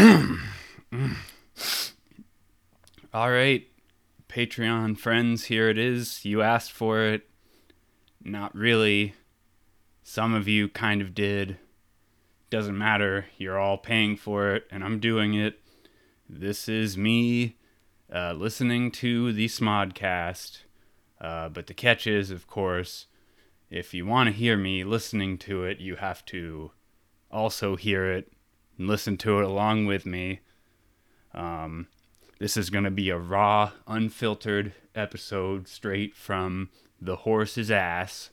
All right, Patreon friends, here it is. You asked for it. Not really. Some of you kind of did. Doesn't matter. You're all paying for it, and I'm doing it. This is me uh, listening to the Smodcast. Uh, but the catch is, of course, if you want to hear me listening to it, you have to also hear it and listen to it along with me. Um, this is going to be a raw, unfiltered episode straight from the horse's ass.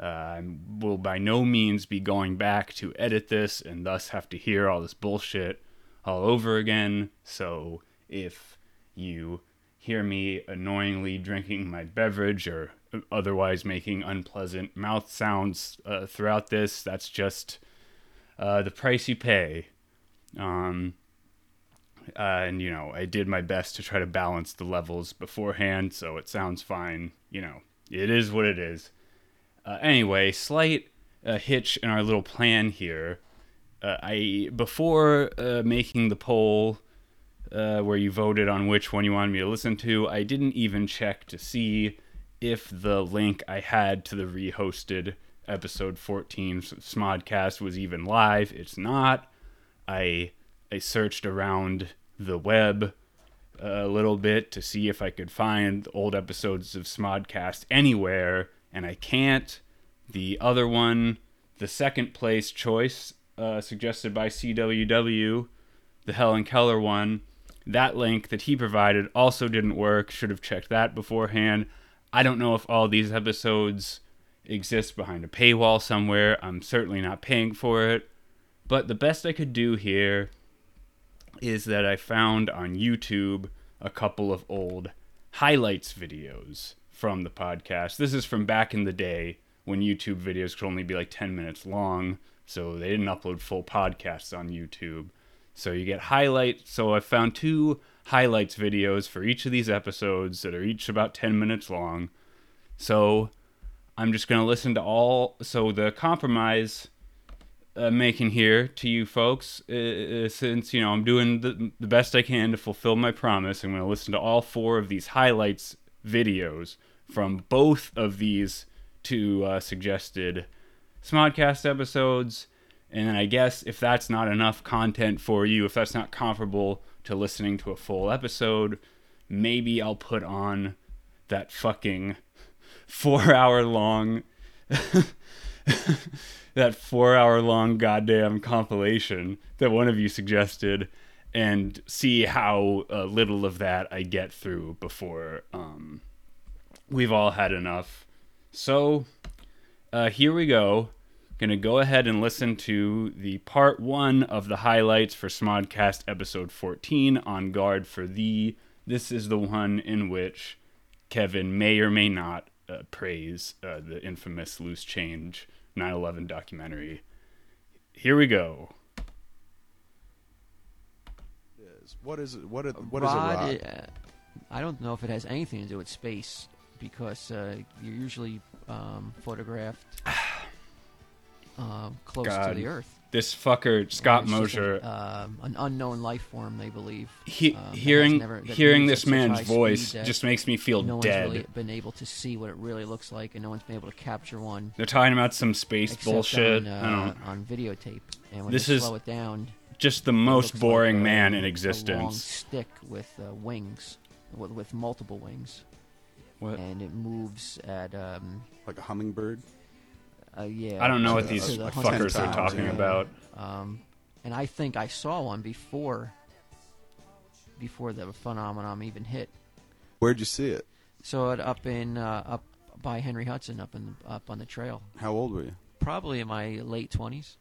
Uh, I will by no means be going back to edit this and thus have to hear all this bullshit all over again. So if you hear me annoyingly drinking my beverage or otherwise making unpleasant mouth sounds uh, throughout this, that's just uh, the price you pay. Um, uh, and you know, I did my best to try to balance the levels beforehand, so it sounds fine. You know, it is what it is. Uh, anyway, slight uh, hitch in our little plan here. Uh, I before uh, making the poll uh, where you voted on which one you wanted me to listen to, I didn't even check to see if the link I had to the rehosted episode 14 Smodcast was even live. It's not. I I searched around the web a little bit to see if I could find old episodes of Smodcast anywhere, and I can't. The other one, the second place choice uh, suggested by CWW, the Helen Keller one, that link that he provided also didn't work. Should have checked that beforehand. I don't know if all these episodes exist behind a paywall somewhere. I'm certainly not paying for it. But the best I could do here is that I found on YouTube a couple of old highlights videos from the podcast. This is from back in the day when YouTube videos could only be like 10 minutes long, so they didn't upload full podcasts on YouTube. So you get highlights. So I found two highlights videos for each of these episodes that are each about 10 minutes long. So I'm just going to listen to all. So the compromise uh, making here to you folks, uh, since you know I'm doing the, the best I can to fulfill my promise, I'm going to listen to all four of these highlights videos from both of these two uh, suggested Smodcast episodes. And then I guess if that's not enough content for you, if that's not comparable to listening to a full episode, maybe I'll put on that fucking four hour long that four hour long goddamn compilation that one of you suggested and see how uh, little of that I get through before um, we've all had enough. So uh, here we go. Gonna go ahead and listen to the part one of the highlights for Smodcast episode 14 on guard for thee. This is the one in which Kevin may or may not uh, praise uh, the infamous loose change 9/11 documentary. Here we go. What is it? What, is, what is a Rod, rod? uh, I don't know if it has anything to do with space because uh, you're usually um, photographed um, close to the Earth. This fucker Scott It's just Mosier. an, um, an unknown life form, they believe. he, um, hearing never- hearing this man's voice just makes me feel no dead. one's really been able to see what it really looks like, and no one's been able to capture one. They're talking about some space bullshit. on, I uh, don't. on videotape. And when This they is slow it down, Just the most boring like a- man in existence. A long existence. stick with uh, wings, with, with multiple wings, What? and it moves at um, Like a hummingbird? Uh, yeah. I don't know what the- these the fuckers are talking yeah. about. Um, and I think I saw one before before the phenomenon even hit. Where'd you see it? Saw it up in uh, up by Henry Hudson, up in up on the trail. How old were you? Probably in my late twenties.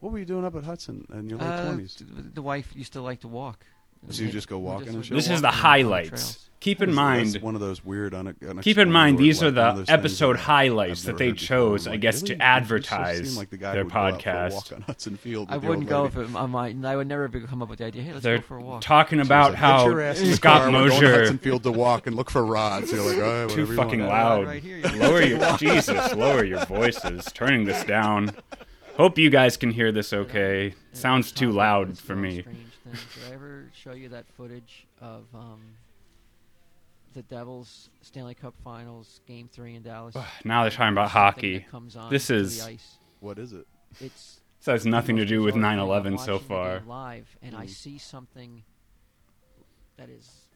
What were you doing up at Hudson in your late Uh, twenties? th- the wife used to like to walk. So you just go We walking and would shit? go This is the walking on the highlights. trails. Keep in mind, one of those weird. Une- keep in mind, these are like one of the those things episode that highlights I've that never they heard before. chose, I'm I like, guess, really? to You just advertise seem like the guy their who would go for a podcast. walk on Hudson Field I with the old wouldn't go lady. if it, I might. I would never be- come up with the idea. Hey, let's They're go for a walk. talking She was about like, how Get your ass in the Scott car, we're going to Mosier Hudson Field to walk and look for rods. You're like, oh, too whatever you fucking want. loud. Right here, you lower your Jesus, lower your voices. Turning this down. Hope you guys can hear this okay. Sounds too loud for me. Things. Did I ever show you that footage of um, the Devils Stanley Cup Finals Game Three in Dallas? Now they're talking about hockey. comes on This to the is- ice. What is it? It's This has nothing to do with bizarre 9/11 so far. live, and I Mm. see something that is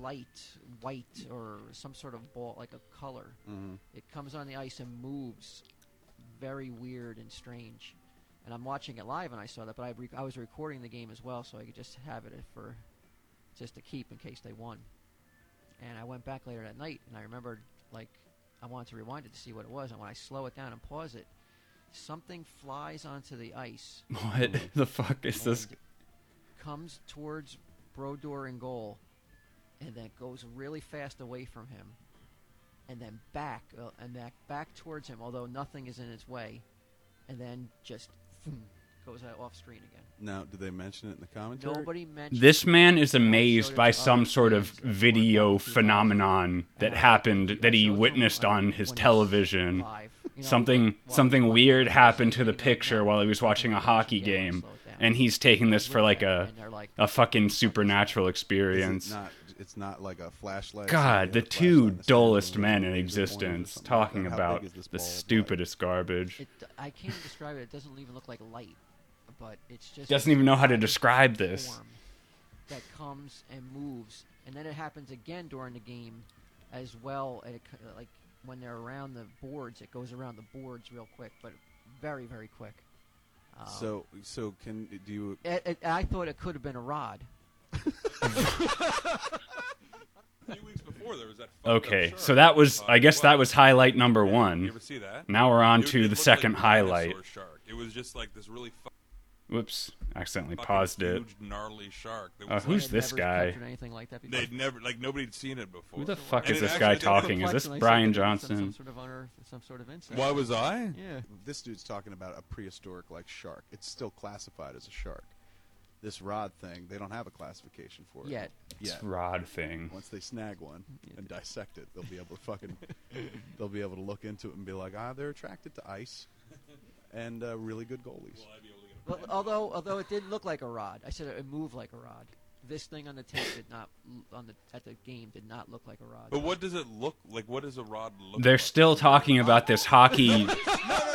light, white, or some sort of ball, like a color. Mm-hmm. It comes on the ice and moves, very weird and strange. And I'm watching it live, and I saw that, but I, re- I was recording the game as well, so I could just have it for just to keep in case they won. And I went back later that night, and I remembered like I wanted to rewind it to see what it was, and when I slow it down and pause it, something flies onto the ice What the fuck is this? comes towards Brodeur in goal, and then goes really fast away from him, and then back uh, and back back towards him, although nothing is in its way, and then just goes out off screen again. Now, did they mention it in the commentary? Nobody mentioned This man is amazed by some sort of fans at one video point, phenomenon that Uh, happened that he witnessed uh, on his television. live, you know, Something something weird happened to the picture while he was watching a hockey that, you gotta game, slow it down. and he's taking this for like a and they're like, a fucking supernatural Is experience. It not, it's not like a flashlight. God, the you have a two flashlight in the center dullest men in use your pointer or existence something like talking about big is this the ball light? stupidest garbage. It, I can't describe it. It doesn't even look like light, but it's just Doesn't even know how to describe this. That comes and moves, and then it happens again during the game, as well. And it, like when they're around the boards, it goes around the boards real quick, but very very quick. Um, So, so can do you? it, it, I thought it could have been a rod. A few weeks before there was that. fucked up Okay, so that was Uh, I guess that was highlight number You one. ever see that? Now we're on It- to it the second like highlight. Shark. It was just like this really fu- Whoops, accidentally fucking paused it. huge, gnarly shark. That Uh, who's this guy? Anything like that. They'd never like nobody'd seen it before. Who the fuck And is this guy talking? Is this when I said Brian that it was some- Johnson? Some sort of unearth, some sort of insect. Why was I? Yeah. This dude's talking about a prehistoric like shark. It's still classified as a shark. This rod thing, they don't have a classification for it Yet. Yet. Rod thing. Once they snag one Yeah. and dissect it, they'll be able to fucking, they'll be able to look into it and be like, ah, they're attracted to ice, and uh, really good goalies. Well, although although it didn't look like a rod, I said it moved like a rod. This thing on the tape did not on the at the game did not look like a rod. But what does it look like? What does a rod look? They're like? still talking about this hockey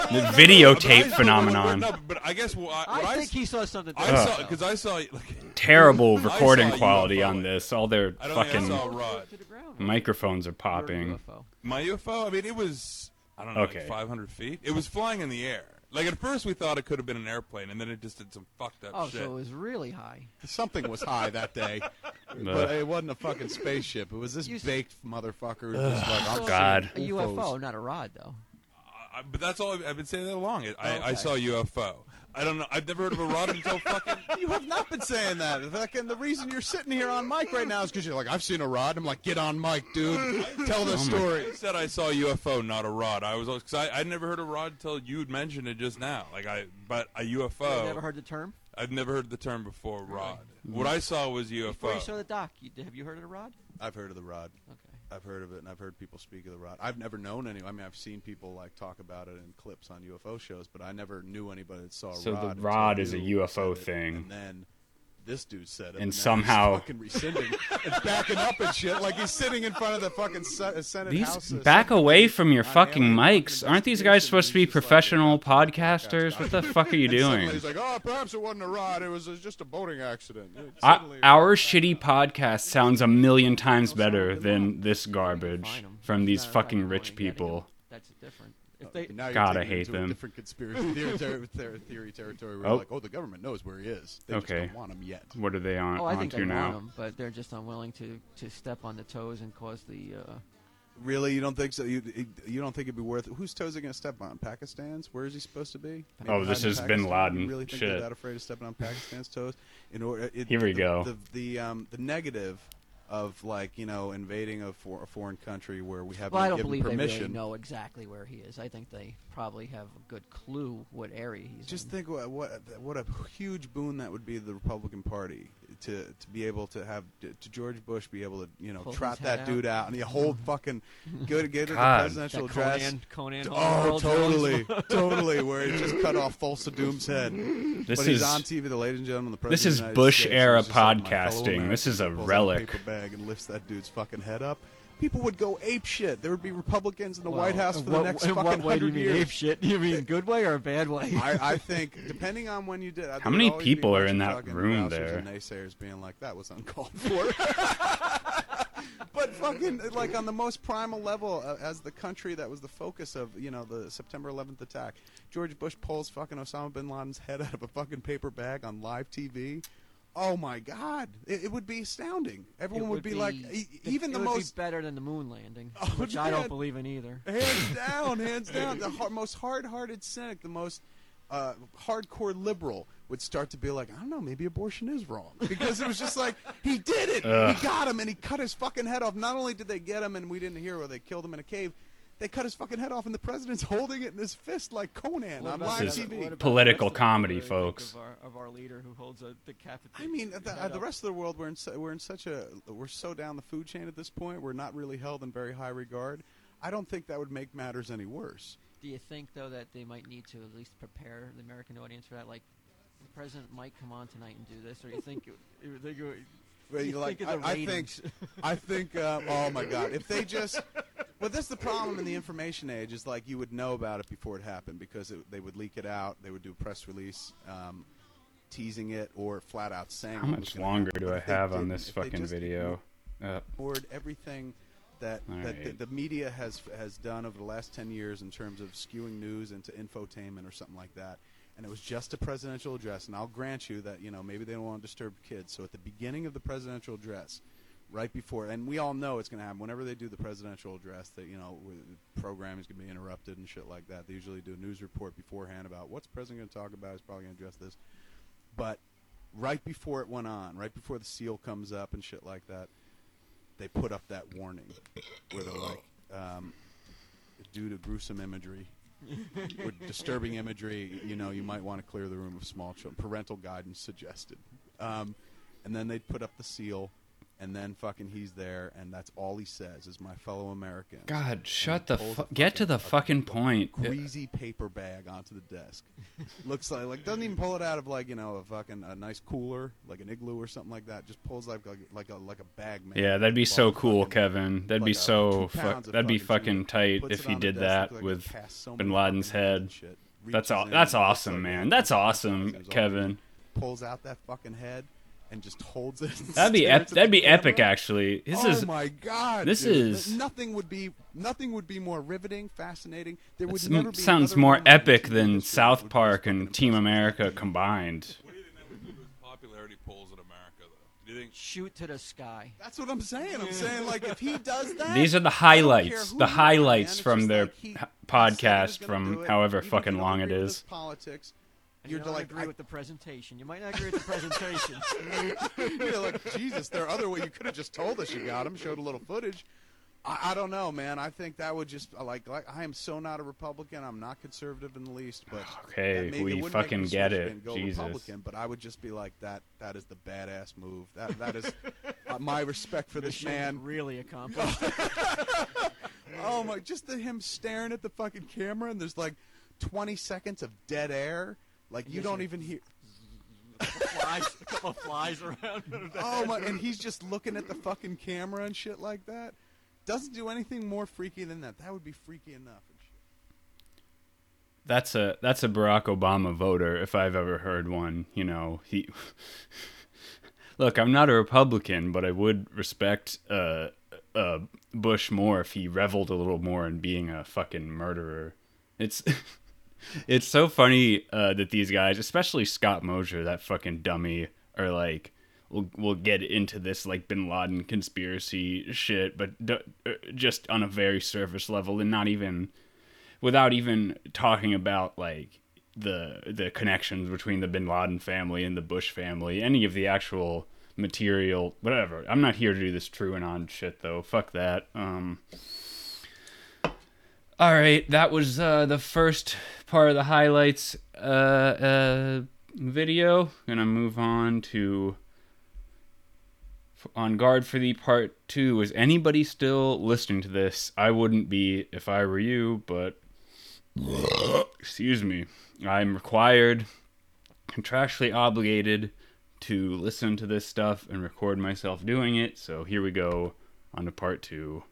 But I- videotape phenomenon. No, but I guess what I, what I I think he saw something. I different, saw because I saw like Terrible recording saw quality on this. All their I don't think I fucking saw- It was rod. to the ground. microphones are popping. UFO. my UFO. I mean, it was I don't know, Okay. like 500 feet. It was flying in the air. Like at first we thought it could have been an airplane, and then it just did some fucked up Oh, shit. so it was really high. Something was high that day, but it wasn't a fucking spaceship. It was this You s- baked motherfucker. who just like, oh, I'm God. seeing A UFOs. UFO, not a rod, though. I, but that's all I've, I've been saying that along. I, I, oh, I Okay. saw UFO. I don't know. I've never heard of a rod until fucking. You have not been saying that. Fucking the reason you're sitting here on mic right now is because you're like, I've seen a rod. I'm like, get on mic, dude. Tell the oh story. I said I saw a UFO, not a rod. I was because I I'd never heard of a rod until you'd mentioned it just now. Like I, but a UFO. You never heard the term? I've never heard the term before. Rod. What I saw was Before you saw UFO. the doc, you, have you heard of the rod? I've heard of the rod. Okay. I've heard of it, and I've heard people speak of the rod. I've never known any. I mean, I've seen people like talk about it in clips on UFO shows, but I never knew anybody that saw a So the rod. until rod is a UFO said it, thing. and then this dude said it, And now he's somehow- fucking rescinding, and backing up and shit, like he's sitting in front of the fucking Senate These House. uh, back away from your fucking alien mics. fucking Aren't these guys supposed to be and he's just like, professional podcasters? What the fuck are you doing? He's like, oh, perhaps it wasn't a rod. It was uh, just a boating accident. It I, our shitty podcast sounds a million times better than this garbage from these fucking rich you gotta get 'em. people. That's different. If they, now you're God, I hate into a them. different conspiracy theory, ter- ter- theory territory. Where Oh. like, oh, the government knows where he is. They Okay. just don't want him yet. What are they on oh, I think onto they now? want them, but they're just unwilling to, to step on the toes and cause the. Uh, Really, you don't think so? You you don't think it'd be worth? Whose toes are going to step on? Pakistan's? Where is he supposed to be? Oh, this hiding is in Bin Laden. You really think Shit. they're that afraid of stepping on Pakistan's toes? In order, it, Here we the, go. The the um the negative of like you know invading a, for, a foreign country where we have well, I don't given believe they permission. really know exactly where he is. I think they probably have a good clue what area he's Just in. think what, what what a huge boon that would be to the Republican Party to to be able to have to George Bush be able to you know Pull trot his that head dude out and you hold fucking go to get to the God. presidential That address. Conan, Conan Oh, Earl Jones. totally, totally. Where he just cut off Thulsa Doom's head. This but is he's on TV, the ladies and gentlemen, the president. This of is the United Bush States, era and just like, "My fellow podcasting. This is a Americans," pulls out relic. paper bag and lifts that dude's fucking head up. People would go ape shit. There would be Republicans in the White House for what, the next in fucking what way do you hundred mean years. ape shit? Do you mean good way or a bad way? I, I think depending on when you did. How many people are in that room there? And naysayers being like, "That was uncalled for." but fucking like on the most primal level, uh, as the country that was the focus of you know the September 11th attack, George Bush pulls fucking Osama bin Laden's head out of a fucking paper bag on live TV. Oh my God! It, it would be astounding. Everyone It would, be, like, e- it- even it the would most be better than the moon landing, Oh, which I don't believe in either. hands down, hands down. The har most hard-hearted cynic, the most uh, hardcore liberal, would start to be like, I don't know, maybe abortion is wrong because it was just like he did it, Ugh. he got him, and he cut his fucking head off. Not only did they get him, and we didn't hear, or they killed him in a cave. They cut his fucking head off, and the president's holding it in his fist like Conan What on about live This is TV. what about political the rest of the comedy, world, I think, folks. Of our, of our leader who holds a decapitated. I mean, the, uh, the up. rest of the world, we're in, su- we're in such a, we're so down the food chain at this point. We're not really held in very high regard. I don't think that would make matters any worse. Do you think though that they might need to at least prepare the American audience for that? Like, the president might come on tonight and do this, or you think? you think it- Well, you you like, think of the I, I think, ratings? I think, uh, oh my God, if they just, well, that's the problem in the information age is like you would know about it before it happened because it, they would leak it out, they would do a press release, um, teasing it or flat out saying. How what was much gonna longer happen. do I if they have on didn't- this if they fucking just video? Uh, ignored everything that, All that the, the media has has done over the last 10 years in terms of skewing news into infotainment or something like that and it was just a presidential address and I'll grant you that you know maybe they don't want to disturb kids. So at the beginning of the presidential address right before and we all know it's going to happen. Whenever they do the presidential address that you know the program is going to be interrupted and shit like that. They usually do a news report beforehand about what's the president going to talk about he's probably going to address this. But right before it went on right before the seal comes up and shit like that they put up that warning where they're like, um, due to gruesome imagery or disturbing imagery, you know, you might want to clear the room of small children. Parental guidance suggested. Um, and then they'd put up the seal, and then fucking he's there, and that's all he says is "my fellow Americans." God, shut the pulls fu- get to the fucking point. Greasy paper bag onto the desk. Looks like like doesn't even pull it out of like you know a fucking a nice cooler like an igloo or something like that. Just pulls like like like a like a bag. man. Yeah, that'd be so fucking- cool, Kevin. That'd be like a so fu- that'd be fucking fucking tight if he did that like with so Bin Laden's fucking heads and head. shit. That's all. That's awesome, man. That's awesome, Kevin. Pulls out that fucking head and just holds it. That'd be ep- that'd the be epic, actually. This oh is my god! this dude. is- nothing would be nothing would be more riveting, fascinating. There would this never be sounds more epic TV than South Park and Team. America combined. What do you think that movie's popularity polls in America, though? Do you think Shoot to the sky. That's what I'm saying. I'm saying like if he does that, These are the I don't care highlights, the highlights from their like he- h- he said he was podcast from however even fucking long it agree with is. his Politics. And You're you don't like, agree I- with the presentation. You might not agree with the presentation. You're like, Jesus, there are other ways. You could have just told us you got him, showed a little footage. I, I don't know, man. I think that would just like, like I am so not a Republican. I'm not conservative in the least, but Okay, that we fucking get it. go Jesus. Republican, but I would just be like that. That is the badass move. That that is uh, my respect for this man. really accomplished. Oh my! Just the him staring at the fucking camera, and there's like 20 seconds of dead air. Like you don't even hear. flies, a couple of flies around. Oh my! And he's just looking at the fucking camera and shit like that. Doesn't do anything more freaky than that. That would be freaky enough. and shit. That's a that's a Barack Obama voter if I've ever heard one. You know, he. Look, I'm not a Republican, but I would respect uh, uh, Bush more if he reveled a little more in being a fucking murderer. It's it's so funny uh, that these guys, especially Scott Mosier, that fucking dummy, are like, we'll we'll get into this like Bin Laden conspiracy shit, but d- uh, just on a very surface level and not even without even talking about like the the connections between the Bin Laden family and the Bush family, any of the actual material, whatever. I'm not here to do this true and on shit though. Fuck that. Um All right, that was uh, the first part of the highlights uh, uh, video. Gonna move on to on guard for the part two. Is anybody still listening to this? I wouldn't be if I were you, but excuse me, I'm required, contractually obligated to listen to this stuff and record myself doing it. So here we go on to part two.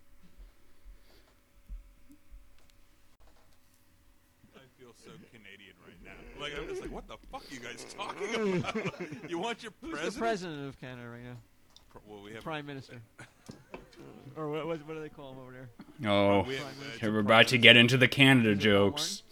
I feel so Canadian right now. Like I'm just like, what the fuck are you guys talking about? you want your Who's president? the president of Canada right now? Pr- Well, we have Prime Minister. or what, what, what do they call him over there? Oh, we have, Prime uh, Minister. it's here a we're prime about to get into the Canada Is jokes.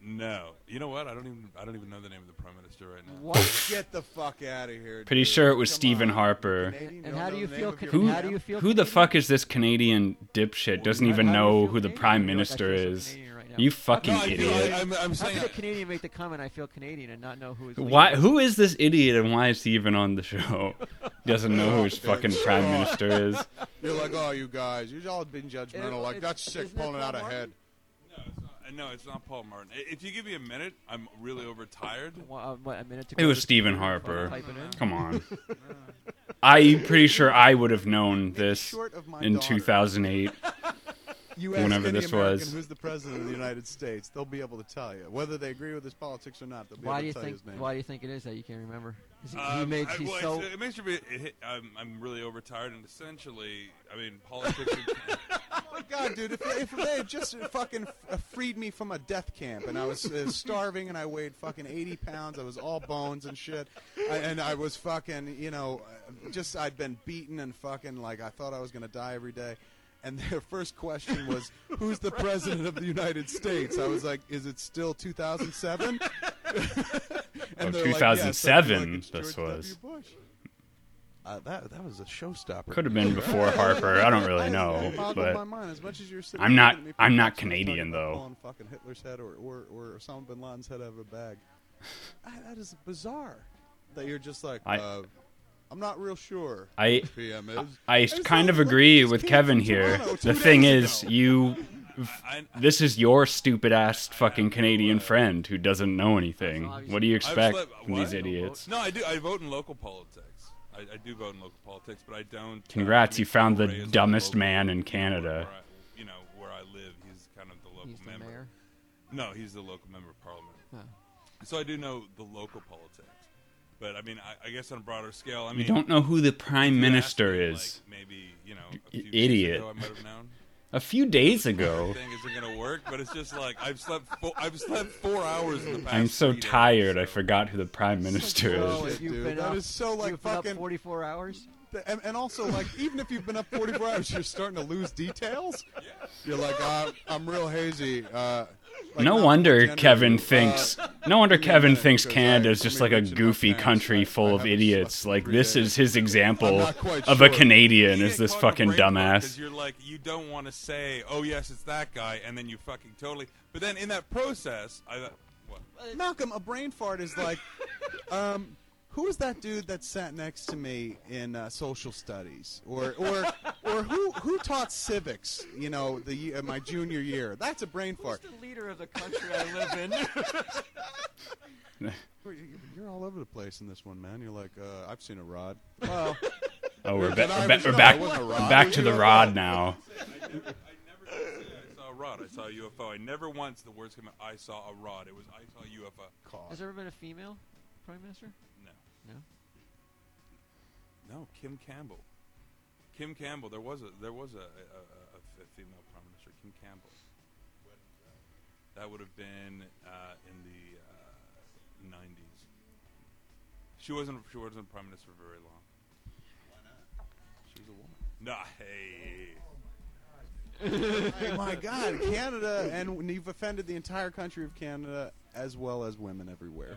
No, you know what? I don't even I don't even know the name of the prime minister right now. What? Get the fuck out of here. Pretty dude. sure it was Come Stephen on. Harper. Canadian, And how do you feel Can- Who, how do you feel who the fuck is this Canadian dipshit? Doesn't even how do you know feel who the prime You feel like I minister feel so is. Canadian right now. You fucking No, I feel, idiot. I, I'm, I'm How saying could a Canadian make the comment, I feel Canadian, and not know who is Why? Who is this idiot and why is he even on the show? Doesn't know who his fucking prime minister is. You're like, oh, you guys, you've all been judgmental. Like, that's sick, isn't that pulling it out Paul ahead. no, it's not, uh, no, it's not Paul Martin. I- If you give me a minute, I'm really overtired. What, uh, what, a minute to It go was to Stephen Harper. Type it in? Come on. I'm pretty sure I would have known this Short of my in daughter. 2008. You ask whenever any this American was. who's the president of the United States, they'll be able to tell you whether they agree with his politics or not. They'll be Why do able you to tell think? you his name. Why do you think it is that you can't remember? 'Cause He, he Um, made. I- He's well, so. it's- it makes me. It, hit- I'm, I'm really overtired, and essentially, I mean, politics. are- Oh my god, dude! If, if they had just fucking uh, freed me from a death camp and I was uh, starving and I weighed fucking 80 pounds, I was all bones and shit, I, and I was fucking, you know, uh, just I'd been beaten and fucking like I thought I was gonna die every day. And their first question was, "Who's the president of the United States?" I was like, "Is it still 2007?" Oh, they're like, "Yes, I feel 2007 this was. Uh, that that was a showstopper. Could have been before Harper. I don't really It know, boggled but my mind as much as you're I'm not- looking at me I'm not Canadian, though. fucking Hitler's head or or or Osama bin Laden's head out of a bag. That is bizarre. That you're just like, I- uh, I'm not real sure. I PM is. I It's kind of agree with kid Kevin here. The thing is, ago. you I, I, this is your stupid ass fucking Canadian friend who doesn't know anything. What do you expect slept- from these idiots? No, I do. I vote in local politics. I, I do vote in local politics, but I don't. uh, Congrats, make you found the dumbest local- man in Canada. where I- you know where I live. He's kind of the local He's the member. mayor. No, he's the local member of parliament. Huh. So I do know the local politics, but I mean, I, I guess on a broader scale, I You don't know who the prime you minister me, is. Like, maybe you know, a I- few weeks idiot. ago I might have known. A few days ago. think isn't gonna work, but it's just like I've slept. Fo- I've slept four hours in the past. I'm so three days, tired. I forgot who the prime minister Oh, is. You've dude, been that up, is so, like, you've been up 44 hours. And, and also, like, even if you've been up 44 hours, you're starting to lose details. You're like, uh, I'm real hazy. Uh, like, No wonder Kevin uh, thinks. No wonder give me a Kevin thinks Canada is just like a goofy country full of idiots. Like this is his example not quite of a. Canadian. Is this fucking brain fart 'cause dumbass? You're like, you don't want to say, "Oh yes, it's that guy," and then you fucking totally. But then in that process, I thought, what? Malcolm, a brain fart is like, um, who was that dude that sat next to me in uh, social studies, or or or who who taught civics? You know, the uh, my junior year. That's a brain fart. The of the country I live in? You're all over the place in this one, man. You're like, uh, I've seen a rod. Well, Oh, we're, An ba- we're, Irish- ba- we're back. it wasn't a we're rod. back to the rod now. I never did say I saw a rod. I saw a UFO. I never once the words came out. I saw a rod. It was I saw a UFO. Has there ever been a female prime minister? No, No. no. Kim Campbell. Kim Campbell. There was a there was a, a, a, a female prime minister. Kim Campbell. That would have been uh, in the uh, '90s. She wasn't. She wasn't prime minister for very long. Why not? She was a woman. Nah. Hey. oh my God, Canada, and you've offended the entire country of Canada as well as women everywhere.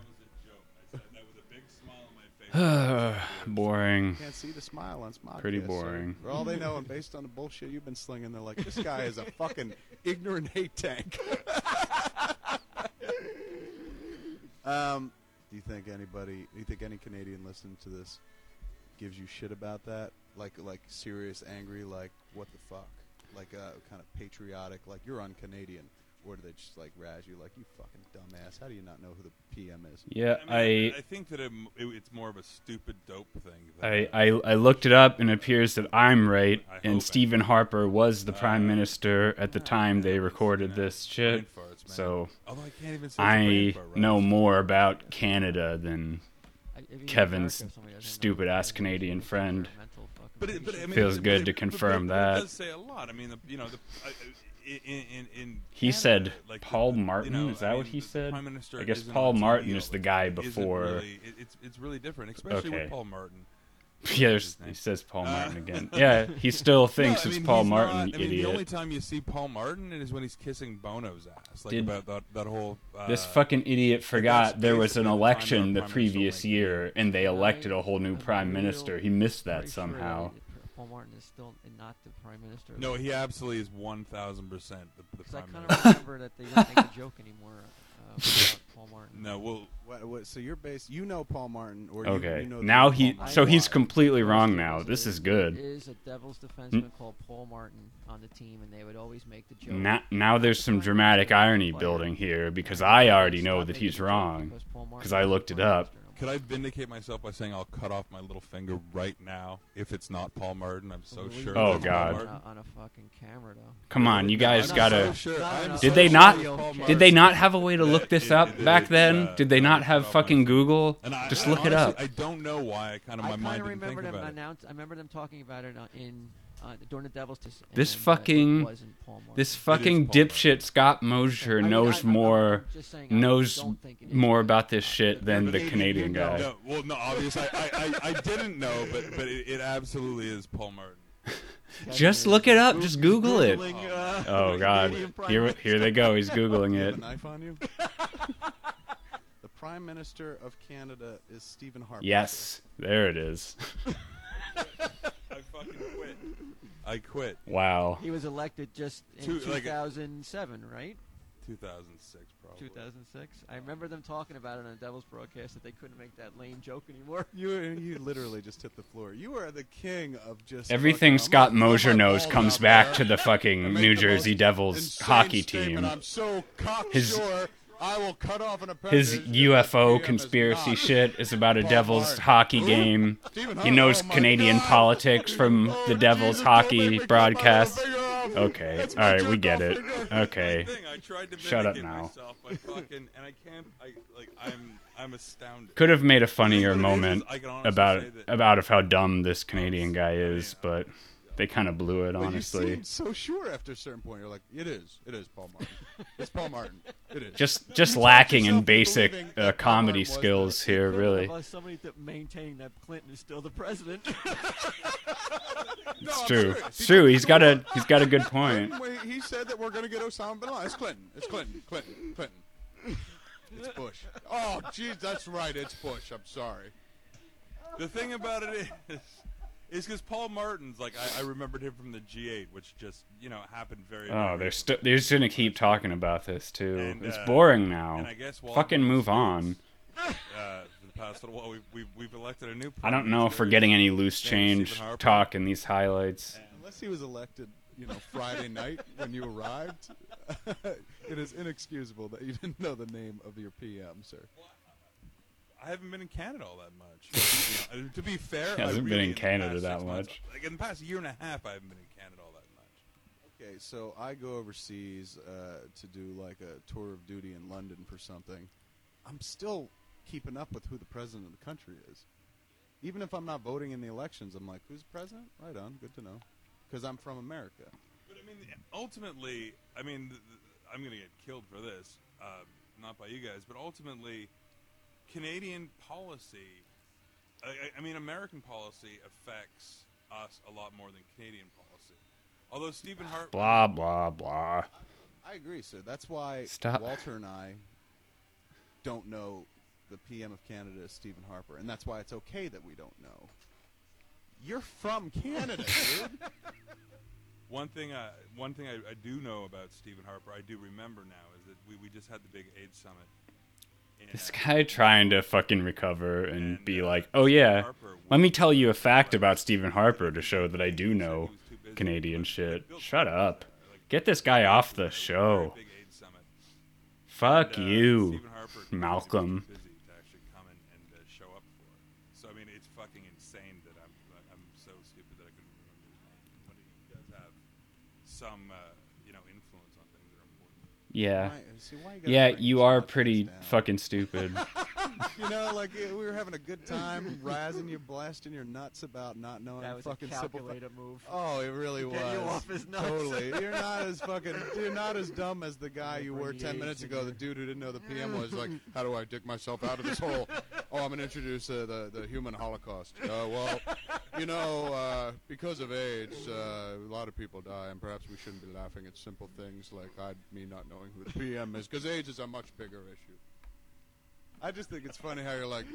Boring. Can't see the smile on Smodcast. Pretty boring. For all they know, and based on the bullshit you've been slinging, they're like, this guy is a fucking ignorant hate tank. um, do you think anybody? Do you think any Canadian listening to this gives you shit about that? Like, like serious, angry, like, what the fuck? like uh, kind of patriotic, like you're un-Canadian, or do they just like razz you like you fucking dumbass? How do you not know who the PM is? Yeah, I, mean, I I think that it, it, it's more of a stupid dope thing. I, I, I looked it up and it appears that I'm right, I hope and I- Stephen Harper was the prime Uh, minister at the time they recorded yeah, this shit. farts. So Although I can't even say it's a I brain fart, right? know more about Canada than I- if you in Kevin's America, somebody doesn't know stupid-ass Canadian friend. But it, but I mean, Feels but good it- to but- confirm but, that. It does say a lot. I mean, the, you know, the, I- I- in, in, in He Canada, said like, Paul the- you Martin? know, Is that I what he said? Prime Minister I guess Paul Martin is the guy before- Really, it, it's it's really different, especially Okay. with Paul Martin. Yeah, What's there's, his name? he says Paul Uh, Martin again. Yeah, he still thinks No, I it's Paul Martin, not- I mean, idiot. the only time you see Paul Martin is when he's kissing Bono's ass, like Did- about that, that whole. Uh, this fucking idiot forgot there was an basically the time election the previous year, and they elected a whole new prime minister. He missed that somehow. That Paul Martin is still not the prime minister. No, he absolutely is one thousand percent the, the Because I prime kind minister. of remember that they didn't make a joke anymore uh, about Paul Martin. No, well, What, what, so you're based, you know Paul Martin, or you, Okay, you know now name he Paul so Martin. he's completely wrong now. This is good. Is a Devils defenseman called Paul Martin on the team, and they would always make the joke. Now, now there's some dramatic irony player. building here because I already know that he's wrong. because Paul Martin 'cause I looked it prime up. Minister. could I vindicate myself by saying I'll cut off my little finger right now if it's not Paul Martin? I'm so Well, sure. Oh, can God. Paul On Martin. a, on a fucking camera, though. Come on, you guys I'm gotta. So sure, No, I'm no, so Did they sure not- it's Paul Did Martin. they not have a way to look this it- up it- back then? uh, Did they not uh, have fucking Google? And I, Just I look it honestly- up. I don't know why. I kind of I my mind kind of didn't remember think them about it. announce. I remember them talking about it on, in uh, during the Devils. Tis- This and, uh, it fucking- wasn't Paul This fucking Paul Martin. I dipshit Scott mean, Mosier I- knows I- I'm- more saying, knows don't think it is, more about this shit than the the Canadian Canadian guy. know. No, well, no, obviously, I, I, I, I didn't know, but but it, it absolutely is Paul Martin. Just look it up. Just Google it. Uh, Oh God! Here, here they go. He's googling it. knife on you? the Prime Minister of Canada is Stephen Harper. Yes, there it is. I fucking quit. I quit. Wow. He was elected just in Two- like a- 2007, right? 2006, probably. 2006. I remember them talking about it on the Devils broadcast that they couldn't make that lame joke anymore. You you literally just hit the floor. You are the king of just Everything fucking- Scott I'm gonna Mosier put my knows balls comes out back there to the and fucking make New the Jersey Devils insane hockey statement. team. I'm so His- cocksure. I will cut off an His UFO PM is conspiracy shit is about a Devils hockey game. He knows Oh Canadian God. politics from Oh, the Devils Jesus, hockey don't make me cut my broadcast. little finger off. Okay, That's all my right, we get it. finger. Okay. I tried to Shut up now. myself by fucking, and I can't. I like. I'm. I'm astounded. Could have made a funnier what it is moment is I can honestly about about of how dumb this Canadian guy is, oh, but they kind of blew it But you honestly. seemed so sure after a certain point. You're like, it is. It is Paul Martin. it's Paul Martin. It is. Just just You lacking in basic uh, comedy Martin was skills the- here, really. Of us, somebody to maintain that Clinton is still the president. It's I'm true. It's true. took He's the got a he's got a good point. He said that we're going to get Osama bin Laden. It's Clinton. It's Clinton. Clinton. Clinton. It's Bush. Oh, geez, that's right. It's Bush. I'm sorry. The thing about it is, is because Paul Martin's like I, I remembered him from the G8, which just you know happened very. Oh, very they're st- they're just gonna keep talking about this too. And, it's uh, boring And now. I guess Fucking move Foods, on. Uh, the past little while, we've, we've, we've elected a new. I don't know if we're getting any loose change talk in these highlights. Unless he was elected, you know, Friday night when you arrived, it is inexcusable that you didn't know the name of your PM, sir. I haven't been in Canada all that much. You know, to be fair, I Hasn't been really, in Canada that six months- much. Like in the past year and a half, I haven't been in Canada all that much. Okay, so I go overseas uh, to do like a tour of duty in London for something. I'm still keeping up with who the president of the country is. Even if I'm not voting in the elections, I'm like, who's the president? Right on, good to know. Because I'm from America. But I mean, ultimately, I mean, th- th- I'm going to get killed for this, uh, not by you guys, but ultimately, Canadian policy, I, I- I mean, American policy affects us a lot more than Canadian policy. Although Stephen Hart, Blah blah blah. I agree, sir. That's why Stop. Walter and I don't know the PM of Canada is Stephen Harper, and that's why it's okay that we don't know. You're from Canada, dude. one thing, I, one thing I, I do know about Stephen Harper, I do remember now, is that we, we just had the big AIDS summit. In, This guy trying to fucking recover and And, be like, "Oh yeah, let me tell you a fact about Stephen Harper to show that I do know." He was too busy. Canadian shit. Shut up, up. like, Get this guy off the show. very big AIDS summit. Fuck you, Stephen Harper was Malcolm. too busy come and, and uh, show up for it. So I mean, it's fucking insane that I'm I'm so stupid that I couldn't remember his name. But he does have some uh, you know influence on things that are important. Yeah. Why- see, why you Yeah, you are pretty fucking stupid. You know, like eh, we were having a good time, razzing you, blasting your nuts about not knowing That was a fucking simple. fu- calculated move. Oh, it really was. Get you off his nuts. Totally. You're not as fucking. You're not as dumb as the guy you were ten minutes ago. The dude who didn't know the PM was like, "How do I dig myself out of this hole?" Oh, I'm gonna introduce uh, the the human Holocaust. Uh, well, you know, uh, because of AIDS, uh, a lot of people die, and perhaps we shouldn't be laughing at simple things like I, me not knowing who the PM is, because AIDS is a much bigger issue. I just think it's funny how you're like,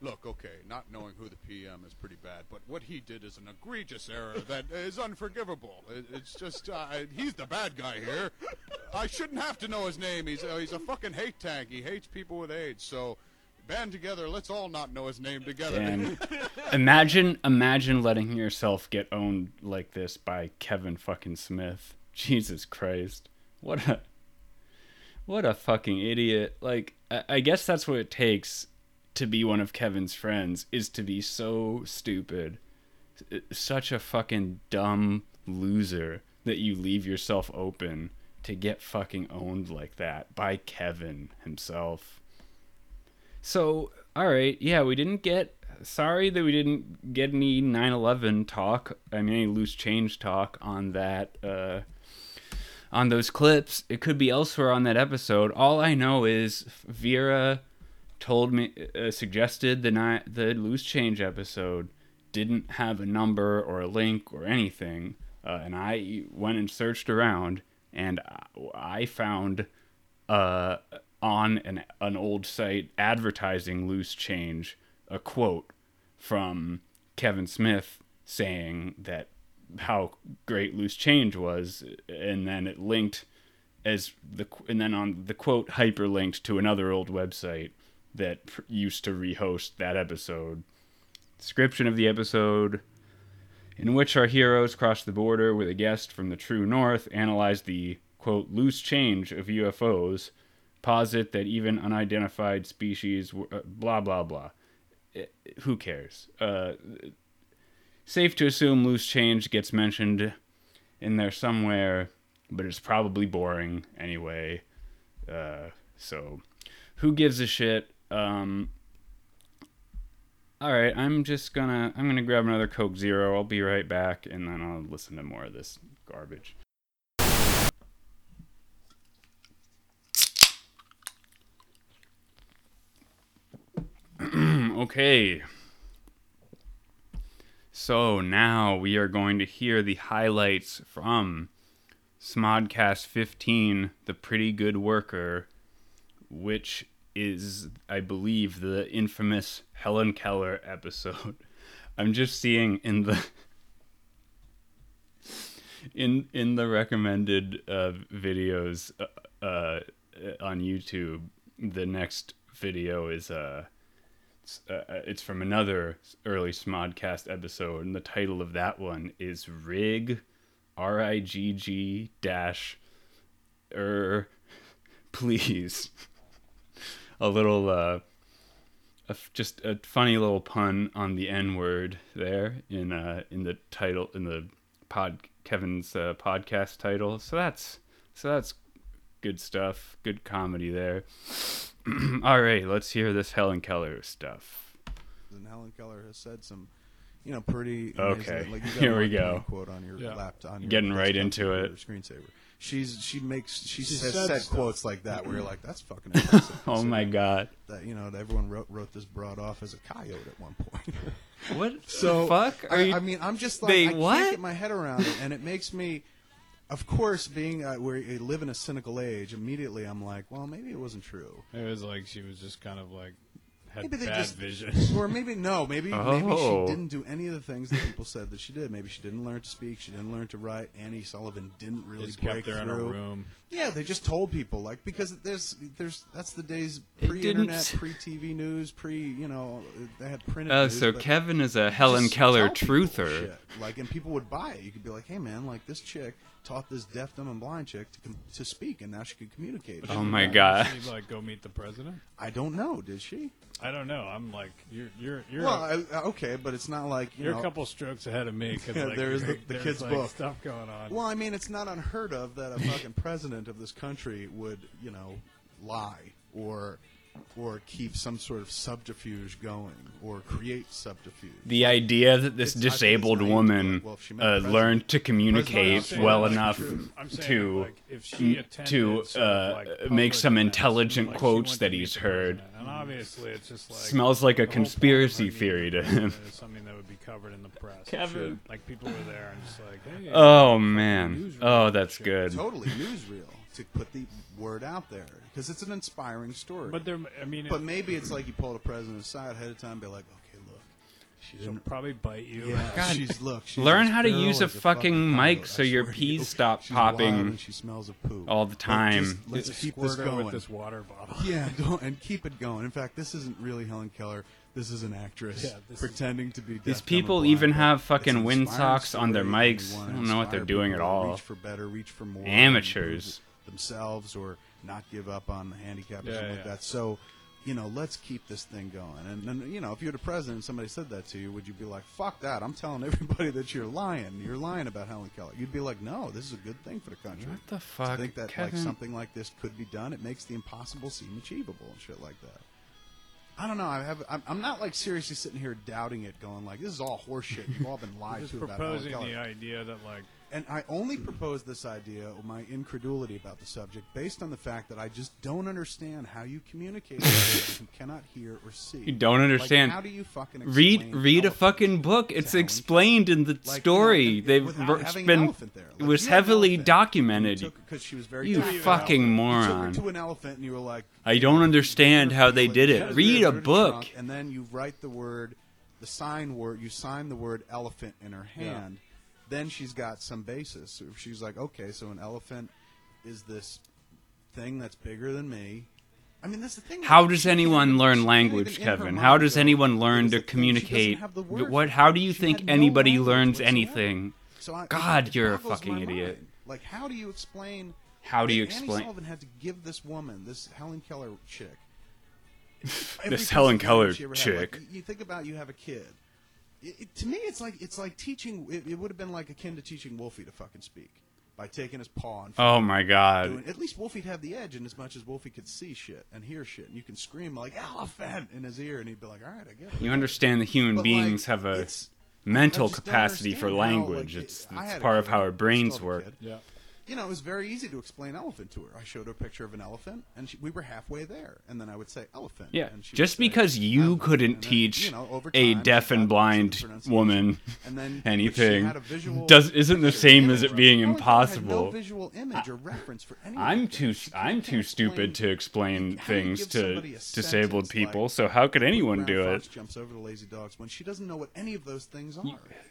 look, okay, not knowing who the PM is pretty bad, but what he did is an egregious error that is unforgivable. It, it's just, uh, he's the bad guy here. I shouldn't have to know his name. He's, uh, he's a fucking hate tank. He hates people with AIDS. So, band together. Let's all not know his name together. Imagine, imagine letting yourself get owned like this by Kevin fucking Smith. Jesus Christ, what a, what a fucking idiot! Like, I, I guess that's what it takes to be one of Kevin's friends is to be so stupid, S- such a fucking dumb loser that you leave yourself open to get fucking owned like that by Kevin himself. So, all right, yeah, we didn't get. Sorry that we didn't get any 9/11 talk. I mean, any loose change talk on that. Uh, on those clips, it could be elsewhere on that episode. All I know is Vera told me, uh, suggested the ni- the loose change episode didn't have a number or a link or anything, uh, and I went and searched around, and I found uh, on an an old site advertising loose change a quote from Kevin Smith saying that how great loose change was, and then it linked as the and then on the quote hyperlinked to another old website that used to rehost that episode. Description of the episode in which our heroes cross the border with a guest from the true north, analyze the quote loose change of UFOs, posit that even unidentified species, were, uh, blah blah blah. Eh, who cares? Uh, safe to assume loose change gets mentioned in there somewhere, but it's probably boring anyway. Uh, so, who gives a shit? Um, all right, I'm just gonna I'm gonna grab another Coke Zero. I'll be right back, and then I'll listen to more of this garbage. okay. So now we are going to hear the highlights from Smodcast 15, The Pretty Good Worker, which is, I believe, the infamous Helen Keller episode. I'm just seeing in the in in the recommended uh, videos uh, uh, on YouTube. The next video is uh, it's, uh, it's from another early Smodcast episode, and the title of that one is Rig, R I G G dash, er, please. a little, uh, a just a funny little pun on the N word there in uh in the title in the pod Kevin's uh, podcast title. So that's so that's good stuff. Good comedy there. All right, let's hear this Helen Keller stuff. and Helen Keller has said some, you know, pretty. Okay, like you got here we go. Quote on your Yeah. laptop. On your Getting right into it. Screensaver. She's she makes she, She has said said quotes like that where you're like, that's fucking impressive. Oh my god. That you know, everyone wrote wrote this broad off as a coyote at one point. What So the fuck? Are I, you, I mean, I'm just like They I what? can't get my head around it, and it makes me. Of course, being uh, where you live in a cynical age, immediately I'm like, well, maybe it wasn't true. It was like she was just kind of like had Maybe they bad just- vision. Or maybe no, maybe maybe Oh. she didn't do any of the things that people said that she did. Maybe she didn't learn to speak, she didn't learn to write. Annie Sullivan didn't really just break kept her in a through. room. Yeah, they just told people like because there's there's that's the days pre-internet, pre-TV news, pre you know they had printed. Oh, news, so Kevin is a Helen Keller truther. shit. Like, and people would buy it. You could be like, hey man, like this chick taught this deaf, dumb, and blind chick to com- to speak, and now she could communicate. Oh my Did god. she like go meet the president? I don't know. Did she? I don't know. I'm like you're you're you're Well, I, I- okay, but it's not like you you're know. a couple strokes ahead of me because Yeah, like, there's the- the there's, kid's like, book. stuff going on. Well, I mean, it's not unheard of that a fucking president of this country would, you know, lie or or keep some sort of subterfuge going or create subterfuge. The idea that this It's- I think it's disabled woman. Well, if she met uh, learned to communicate well enough to like, if she m- attended to uh, like, make some intelligent like, quotes that he's heard. and obviously it's just like Smells like a the whole point of her conspiracy theory to him. Something that would be covered in the press. Kevin. like people were there and just like, hey, Oh man. Oh, that's good. totally newsreel to put the word out there because it's an inspiring story. But there, I mean, But it, maybe it's like you pull the president aside ahead of time, and be like, okay, look, she's she'll didn't. probably bite you. Yeah, God. she's look. She's Learn how to use a as fucking mic so your swear peas you. stop She's wild popping and she smells of poop all the time. just- let's Just keep this going. with this water bottle. Yeah, don't, and keep it going. In fact, this isn't really Helen Keller. This is an actress Yeah, this is- pretending to be. deaf, These people blind, even have fucking an wind socks on their mics. I don't know what they're doing at all. Reach for better, reach for more. and Amateurs. Themselves, or not give up on the handicap or Yeah, something like that. So, you know, let's keep this thing going. And, and you know, if you're the president, and somebody said that to you, would you be like, "Fuck that! I'm telling everybody that you're lying. You're lying about Helen Keller." You'd be like, "No, this is a good thing for the country." What the to fuck, think that Kevin? like something like this could be done. It makes the impossible seem achievable and shit like that. I don't know. I have. I'm, I'm not like seriously sitting here doubting it, going like this is all horseshit. You've all been lied to about proposing the idea that like And I only proposed this idea, or my incredulity about the subject, based on the fact that I just don't understand how you communicate with somebody who cannot hear or see. You don't understand. Like, how do you fucking Read explain read a fucking book. It's Helen explained in the Like, story. you know, They've without ver- having an been there. Like, it was you had an heavily documented. You took she was very You fucking You moron. took her to an elephant and you were like, I don't understand how they did it. Read a book. and then you write the word, the sign word. You sign the word elephant in her hand. Then she's got some basis. She's like, okay, so an elephant is this thing that's bigger than me. I mean, that's the thing. How does anyone learn language, even in her Kevin? How does anyone learn to the thing." She doesn't communicate? have the word What? How do you She think no anybody learns anything? So I, God, it you're a fucking idiot. mind. Like, how do you explain? How do you Annie explain? Sullivan had to give this woman, this Helen Keller chick, This Helen Keller language she ever had. Like, chick. you think about you have a kid. It, it- to me, it's like it's like teaching. It, it would have been like akin to teaching Wolfie to fucking speak by taking his paw and Oh my god. doing. At least Wolfie'd have the edge in as much as Wolfie could see shit and hear shit, and you can scream like elephant in his ear, and he'd be like, "All right, I get it." You understand that human But, beings like, have a mental I just don't capacity for understand how, like, language. it- it's it's part of how our brains work. yeah. You know, it was very easy to explain elephant to her. I showed her a picture of an elephant, and she, we were halfway there. And then I would say elephant. Yeah, and she would just say because you elephant. couldn't then, teach you know, over a deaf and blind woman and then anything had a does isn't the same as it being Helen Keller had impossible. no visual image or reference for anything. I'm too I'm too stupid to explain how do you things to disabled people. like, so how could anyone do it? Jumps over the lazy dogs when she doesn't know what any of those things are.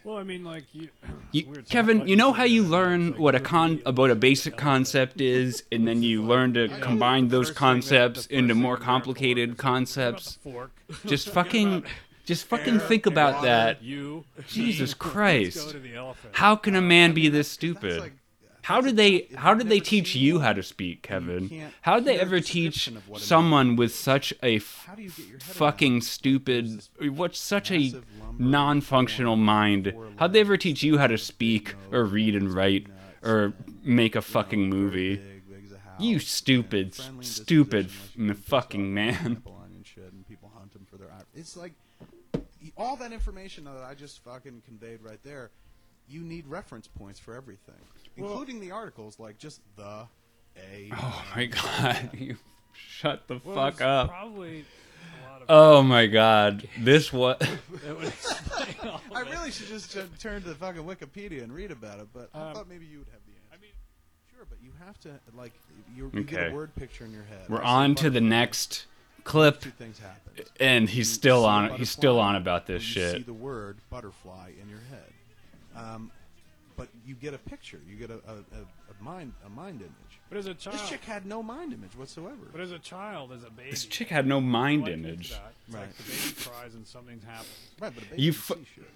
Well, I mean, like you, You, Kevin, you know how you learn what a would con be, about a basic concept is, and then you learn to combine those concepts into more complicated what concepts. Just fucking, just fucking think about that. Jesus Christ. How can a man be this stupid? How did they? How did they teach you how to speak, Kevin? How did they ever teach what someone with such a f- How fucking stupid, what's such a non-functional mind? How'd they ever teach you how to speak or read and write or make a fucking movie? big, big as a house, You stupid, stupid disposition, unless you f- can piss fucking man. pineapple onion shit, and people hunt him for their eye. It's like all that information that I just fucking conveyed right there. You need reference points for everything, including the articles like just the a. Oh my god, you shut the fuck up. Probably a lot of. Oh my god, this what? that would explain all I really should just uh, turn to the fucking Wikipedia and read about it, but I Um, thought maybe you would have the answer. I mean, Sure, but you have to like you, you get Okay. a word picture in your head. We're I on to the next clip, Two things happen. and he's You still on. a He's still on about this and You see shit. the word butterfly in your head. Um, but you get a picture. You get a, a, a, a mind a mind image. But as a child, This chick had no mind image whatsoever. but as a child, as a baby, This chick had no mind image. that. It's Right. like the baby cries and something happens. right, but a baby You can fu- see shit.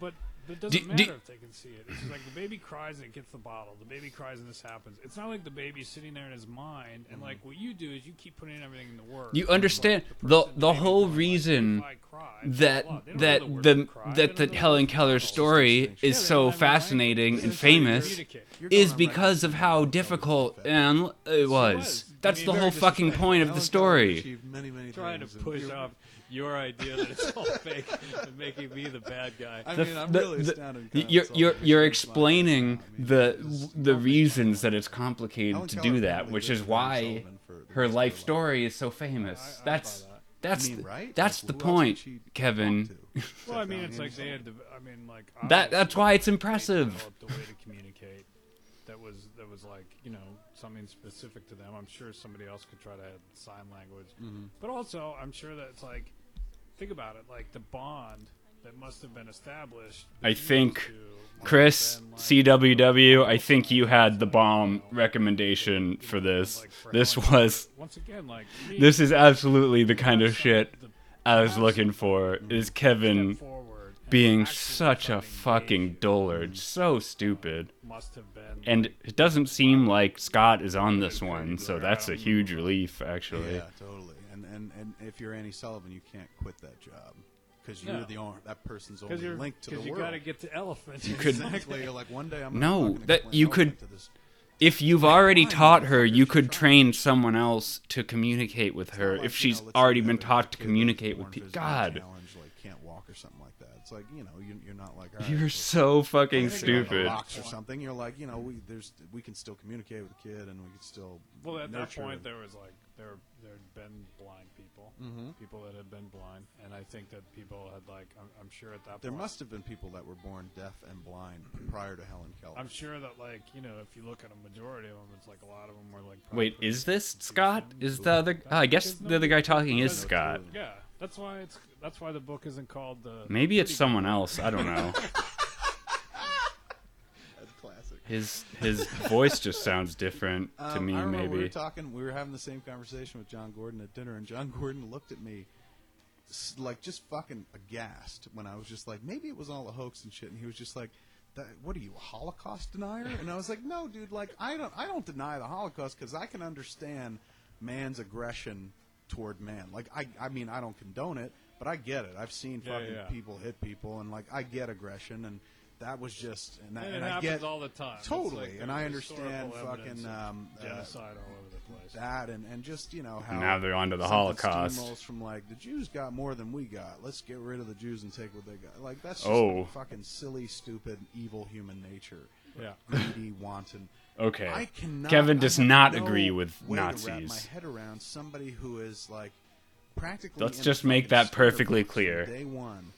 But but it doesn't Do- matter do- if they can see it. It's like the baby cries and it gets the bottle. The baby cries and this happens. It's not like the baby's sitting there in his mind and like mm-hmm. what you do is you keep putting everything in the words. You understand the person- the baby whole reason if I cry, that blah, blah. They don't that the, the word that don't the Helen the Keller story is they so don't have a language. fascinating They're and just trying to famous Communicate. You're going is because record of how difficult it's and it was. was. That's I the whole fucking point of the story. Many, many trying to push you're- off your idea that it's all fake and making me the bad guy. I The- mean, I'm the- really the- astounded. you're you're you're explaining I mean, the the reasons that it's complicated to do that, which is why Sullivan for the her life story is so famous. I That's that's I mean, the, right? that's Like, the who else would point, Kevin. Well, I mean, it's like they had. To, I mean, like That that's why it's impressive. developed a way to communicate that was that was like you know something specific to them. I'm sure somebody else could try to add sign language, Mm-hmm. but also I'm sure that it's like think about it, like the bond that must have been established. I think, those two must Chris, have CWW, I think you had the bomb recommendation for this. This was once again like this is absolutely the kind of shit I was looking for. Is Kevin step forward and being such a fucking engage dullard, so stupid. must have been And it doesn't seem like Scott is on this one, so that's a um, huge relief, actually. Yeah, totally. And, and and if you're Annie Sullivan, you can't quit that job because you're No. the only, that person's only you're link to the because you world. got to get to elephant. You could- exactly. You're like one day I'm No, gonna fucking that- explain you elephant could- to this- If you've already fine, taught her, motherfucker, you could train someone else to communicate with her like, if you she's know, let's already say been that taught to kid communicate that's with people. born God, challenged, like can't walk or something like that. It's like you know you, you're not like all right, you're well, so fucking think about the stupid. rocks or something. You're like you know we there's we can still communicate with the kid and we can still Well, at that nurture point, and- there was like there there had been blind people, Mhm. people that had been blind, and I think that people had like I'm, I'm sure at that there point, must have been people that were born deaf and blind prior to Helen Keller. I'm sure that like you know if you look at a majority of them, it's like a lot of them were like. Wait, is this Scott? Is the other? oh, I guess the other guy talking is Scott. Yeah, that's why it's that's why the book isn't called the. Maybe it's someone else. I don't know. His his voice just sounds different to Um, me. I remember we were Maybe. talking. We were having the same conversation with Jon Gordon at dinner, and John Gordon looked at me like just fucking aghast when I was just like, maybe it was all a hoax and shit. And he was just like, that, "What are you, a Holocaust denier?" And I was like, "No, dude. Like, I don't. I don't deny the Holocaust because I can understand man's aggression toward man. Like, I. I mean, I don't condone it, but I get it. I've seen Yeah, fucking yeah. people hit people, and like, I get aggression and." That was just, and, I, And and it I happens get all the time. Totally, like and I understand historical evidence fucking of um, uh, all over the place. that and, and just you know how Now they're onto the Holocaust. from like the Jews got more than we got. Let's get rid of the Jews and take what they got. Like that's just Oh. fucking silly, stupid, evil human nature. Yeah. Greedy, wanton. I Okay. cannot. Kevin does have not no agree with way To wrap my head around somebody who is like practically. Let's just make that perfectly starter box from clear. Day one,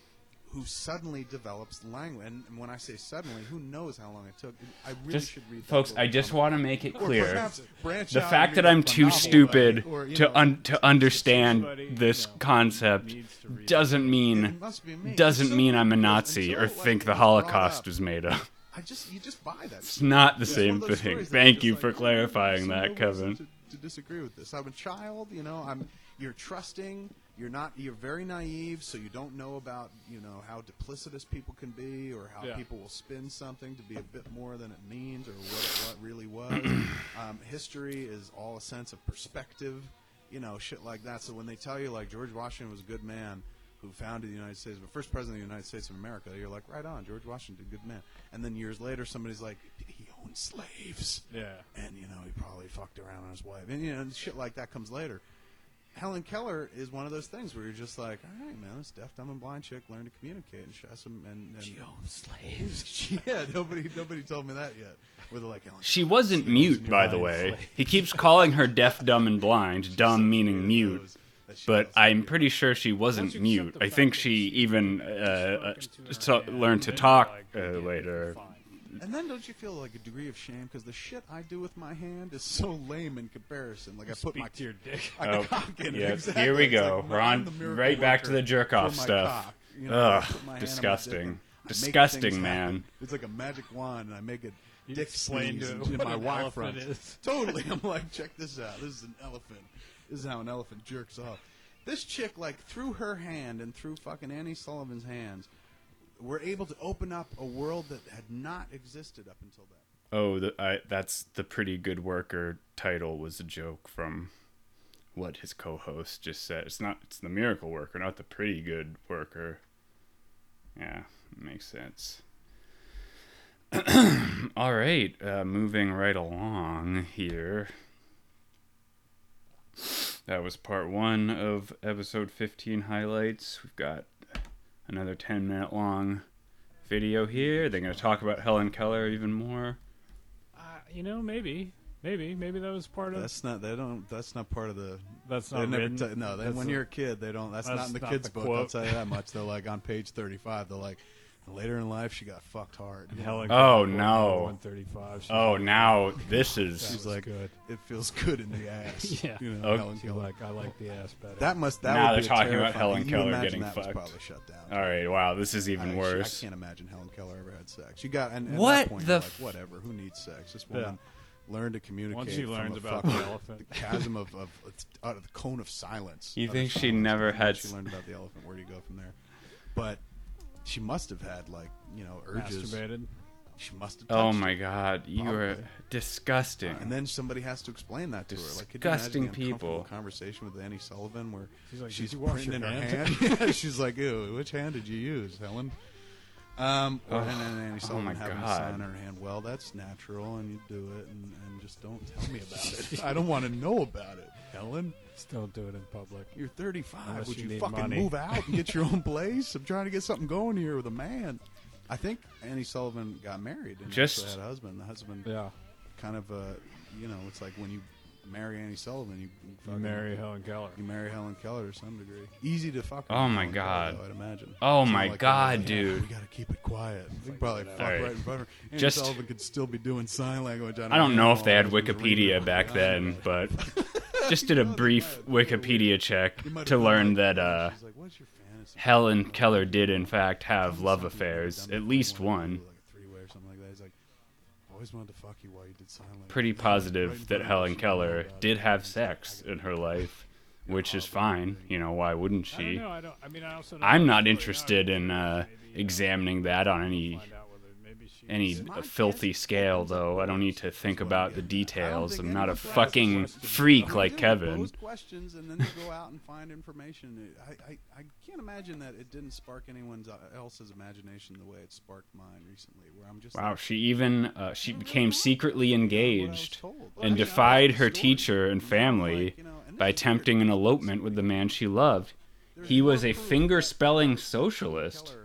who suddenly develops language, and, when I say suddenly, who knows how long it took? I really Just should read. folks, I just want to make it clear. the fact that I'm too stupid or, you to un- to understand Somebody, this you know, concept needs to read doesn't mean me. doesn't So mean I'm a Nazi or until, like, think the Holocaust up, was made up. I just you just buy that. It's not the It's same one of those thing. Thank you for like, oh, clarifying that, Kevin. To, to disagree with this, I'm a child. You know, I'm. You're trusting. You're not. You're very naive, so you don't know about you know how duplicitous people can be, or how Yeah. people will spin something to be a bit more than it means, or what what really was. um, history is all a sense of perspective. You know, shit like that. So when they tell you like George Washington was a good man who founded the United States, the first president of the United States of America, you're like, right on, George Washington, good man. And then years later, somebody's like, did he own slaves? Yeah. And you know, he probably fucked around on his wife, and you know, shit like that comes later. Helen Keller is one of those things where you're just like, all right, man, this deaf, dumb, and blind chick learned to communicate and she has some, and, and She owns slaves. yeah, nobody, nobody told me that yet. Where they're like, Helen She wasn't mute, by the way. He keeps calling her deaf, dumb, and blind. Dumb meaning mute. But I'm pretty sure she wasn't mute. I think she she even uh, uh, to her so- hand, learned to talk like, uh, yeah, later. Fine. And then don't you feel like a degree of shame because the shit I do with my hand is so lame in comparison? Like I put Speak my to your dick. I Oh, cock in it, yeah, exactly. here we It's go. like We're I'm on the miracle right back to worker the jerk off for my stuff. cock. You know, I Ugh, put my hand on my dick disgusting. and make Disgusting, things man. happen. It's like a magic wand, and I make it You dick explained sneeze to in, what my an Y elephant is. Totally, I'm like, check this out. This is an elephant. This is how an elephant jerks off. This chick, like, through her hand and through fucking Annie Sullivan's hands, were able to open up a world that had not existed up until then. Oh, the, I, that's the pretty good worker title was a joke from what his co-host just said. It's not. It's the miracle worker, not the pretty good worker. Yeah, makes sense. All right, uh, moving right along here. That was part one of episode 15 highlights. We've got another 10 minute long video here. They're going to talk about Helen Keller even more. Uh, you know, maybe, maybe, maybe that was part of. That's not. They don't. That's not part of the. that's They not never written. t- no, they, when a- you're a kid, they don't. That's, not in the not kids' the book. I'll tell you that much. They're like on page 35. They're like, later in life, she got fucked hard. you know? Helen Oh, no. 135. Oh, like, now this that is. She's was like, good. It feels good in the ass. Yeah. You know, Oh. Helen She's Keller. like, I like the ass better. That must. That Now would they're be a talking about terrifying- Helen you Keller imagine getting that was fucked. probably shut down. All right, wow, this is even I, worse. I can't imagine Helen Keller ever had sex. You got and, and What at that point, the you're f- like, whatever. Who needs sex? This Yeah. woman learned to communicate. Once she from learns a about fucking- the elephant. the chasm of, of out of the cone of silence. You utter think she silence. never And then had She s- learned about the elephant. Where do you go from there? But she must have had like you know urges. Masturbated. She must have. Oh my god, you are Probably. disgusting. And then somebody has to explain that to her. Like, could you imagine Disgusting people. Conversation with Annie Sullivan where She's like, she's "Did printing her hand?" hand. she's like, "Ew, which hand did you use, Helen?" Um, or, and then Annie Sullivan Oh my having a God. sign on her hand. Well, that's natural, and you do it, and, and just don't tell me about it. I don't want to know about it, Helen. Just don't do it in public. You're 35. Unless Would you you, fucking money. move out and get your own place? I'm trying to get something going here with a man. I think Annie Sullivan got married and Just- had a husband. The husband Yeah. kind of, uh, you know, it's like when you marry Annie Sullivan, you, you You fucking marry Helen Keller. you marry Helen Keller to some degree. Easy to fuck. Oh my Helen God. Keller, though, I'd imagine. Oh It's my like God, like, dude. We gotta keep it quiet. We could probably fuck Alright. right in front of her. Annie Just- Sullivan could still be doing sign language. On I don't her know if they had her husband's reading Wikipedia back then, but just did a brief Wikipedia check to learn that uh, she's like, "What's your fantasy?" Helen Keller did in fact have love something you've never affairs, at least one. do, Like a three-way or something like that. He's like, always wanted to fuck you while you did sign. Pretty Yeah, right in positive that Helen her, she didn't know Keller did have sex in her life, which is fine. You know, why wouldn't she? I don't. I mean, I also. Don't I'm not interested in uh, examining that on any find out whether maybe she any filthy scale, though. I don't need to think about the getting at. I don't details. I'm not a fucking freak like you do is Kevin. Questions and then you go out and find information. I, I, I can't imagine that it didn't spark anyone else's imagination the way it sparked mine recently. Where I'm just Wow, like, she even uh, she I don't really became secretly what I was engaged and I mean, I defied her teacher and family like, you know, and by attempting an elopement with the man she loved. He was a finger spelling socialist.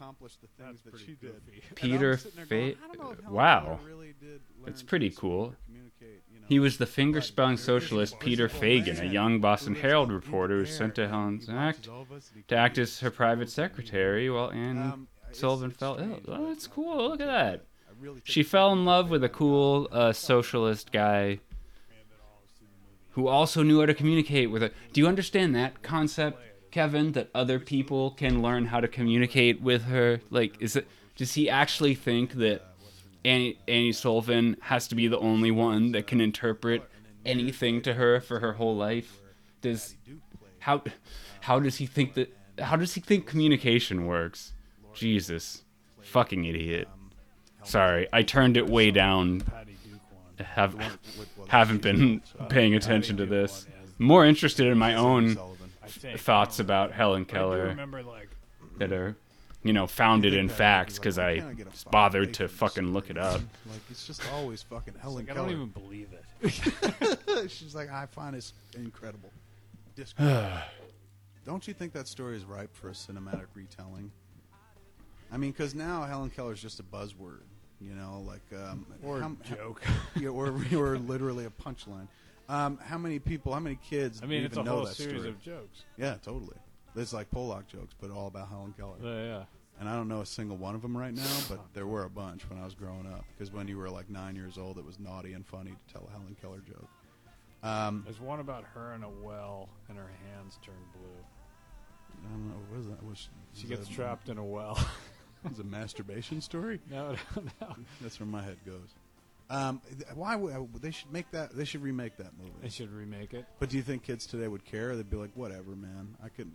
Keller accomplished the things That's that she goofy. And I'm Peter sitting there going, Fa- I don't know if Helen wow. Keller really did That's pretty cool. speak or communicate, you know. He was the finger But spelling socialist Peter Fagan, a young Boston Herald reporter who was sent to and Helen's act watches all of us and he to act as her private secretary while Anne Um, Sullivan fell ill. Oh, that's cool. Look at that. I really think She fell in love with a cool uh, socialist guy who also knew how to communicate with her. Do you understand that concept, Kevin? That other people can learn how to communicate with her? Like, is it? Does he actually think that Annie, Annie Sullivan has to be the only one that can interpret anything to her for her whole life? Does how how does he think that? How does he think communication works? Jesus, fucking idiot. Sorry, I turned it way down. Have haven't been paying attention to this. More interested in my own think. thoughts about Helen I do Keller remember like that are, you know, founded in facts because why I can't get a fucking bothered to fucking look it up. Like it's just always fucking Helen like, I don't even believe it. She's like, I find this incredible. Don't you think that story is ripe for a cinematic retelling? I mean, because now Helen Keller is just a buzzword, you know, like um, Or how- how- joke. yeah, or, or literally a punchline. Um, how many people, how many kids I mean, even it's a know whole that series story? of jokes. Yeah, totally. It's like Pollock jokes, but all about Helen Keller. Yeah, yeah. And I don't know a single one of them right now, but there were a bunch when I was growing up. Because when you were like nine years old, it was naughty and funny to tell a Helen Keller joke. Um, There's one about her in a well and her hands turn blue. I don't know. What was that? Was She was gets that- trapped in a well. It's a masturbation story. No, no, no. That's where my head goes. Um, th- why would they should make that? They should remake that movie. They should remake it. But do you think kids today would care? They'd be like, whatever, man. I can,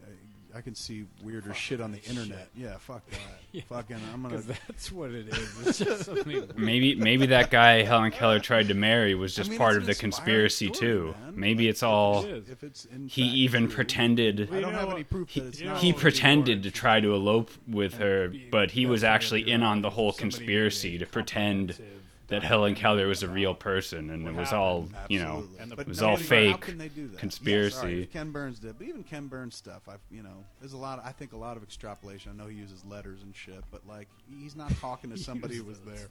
I, I can see weirder shit on the internet. Yeah, fuck that. Yeah. Fucking, I'm gonna. That's what it is. It's just. Maybe maybe that guy Helen Keller tried to marry was just I mean, part of the conspiracy story, too. man. Maybe Like, it's all It is. If it's in he fact even true, pretended I don't know have any proof he, that it's you not. he pretended to try to elope with her, but he was actually in on the whole conspiracy to pretend comprehensive that Helen documentary Keller was a real person and what it was all, happened. you know, Absolutely. But It was nobody- all How fake can they do that? conspiracy. Yes, all right, Ken Burns did, but even Ken Burns stuff, I've you know, there's a lot. I think a lot of extrapolation. I know he uses letters and shit, but like he's not talking to somebody who was there.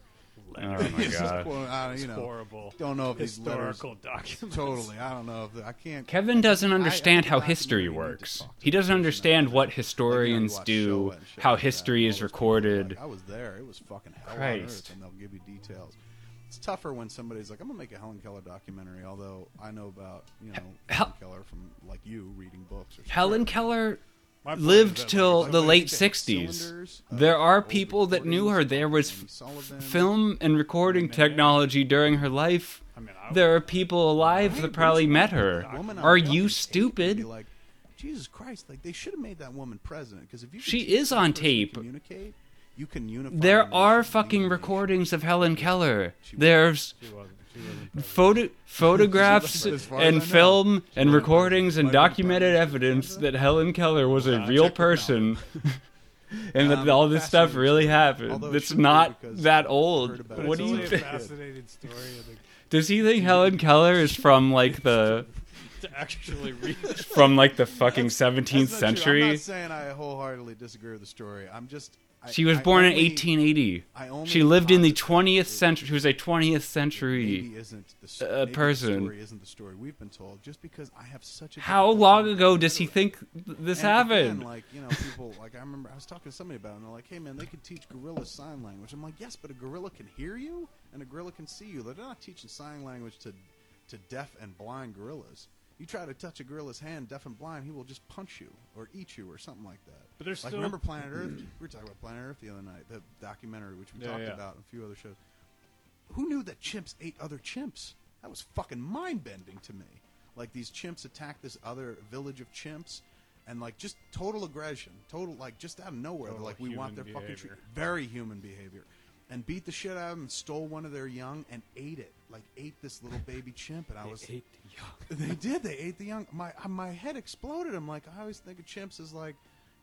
Oh my god. quoting- I don't- It's you know, horrible. don't know if these letters. Historical documents. Totally, I don't know if I can't. Kevin doesn't I- I understand how the history documentary needs to works. He doesn't understand what like, you know, you historians do, Showa and shit how history is recorded. like, I was there. It was fucking hell on Christ. earth, and they'll give you details. It's tougher when somebody's like, "I'm gonna make a Helen Keller documentary," although I know about you know Hel- Helen Keller from like you reading books. Or Helen. Keller My point lived till the late 60s. cylinders uh, There are people that knew her. There was film and recording technology during her life. I mean, I There are people alive that probably met her. That woman on Are you stupid? Like, Jesus Christ! Like they should have made that woman president because if you She is on tape. communicate, you can unify. There are fucking recordings of Helen Keller. There's She wasn't. She wasn't. president. photo photographs As far as I and film and recordings and might have been documented evidence that Helen Keller was a real check it out. person. And that Um, all this stuff really happened. It's not that old. heard about But What do you think? a fascinating story. I think Does he think Helen Keller is from like the actually read. from like the fucking That's 17th not true. I'm not saying I wholeheartedly disagree with the story. I'm just. She was I born in only- 1880. I only She lived in the 20th century. She was a 20th century. The, uh, person. story isn't the story we've been told. Just because I have such a How long ago does he think this And happened? Again, like you know, people like I remember I was talking to somebody about it, and they're like, "Hey, man, they could teach gorillas sign language." I'm like, "Yes, but a gorilla can hear you, and a gorilla can see you. They're not teaching sign language to to deaf and blind gorillas. You try to touch a gorilla's hand, deaf and blind, he will just punch you or eat you or something like that." But there's Like still remember Planet Earth? We were talking about Planet Earth the other night, the documentary which we Yeah, talked yeah. about and a few other shows. Who knew that chimps ate other chimps? That was fucking mind bending to me. Like these chimps attack this other village of chimps, and like just total aggression, total like just out of nowhere. They're Total like, we want their human fucking behavior. very human behavior, and beat the shit out of them, and stole one of their young, and ate it. Like ate this little baby chimp, and I was They ate the young. they did. They ate the young. My my head exploded. I'm like, I always think of chimps as like,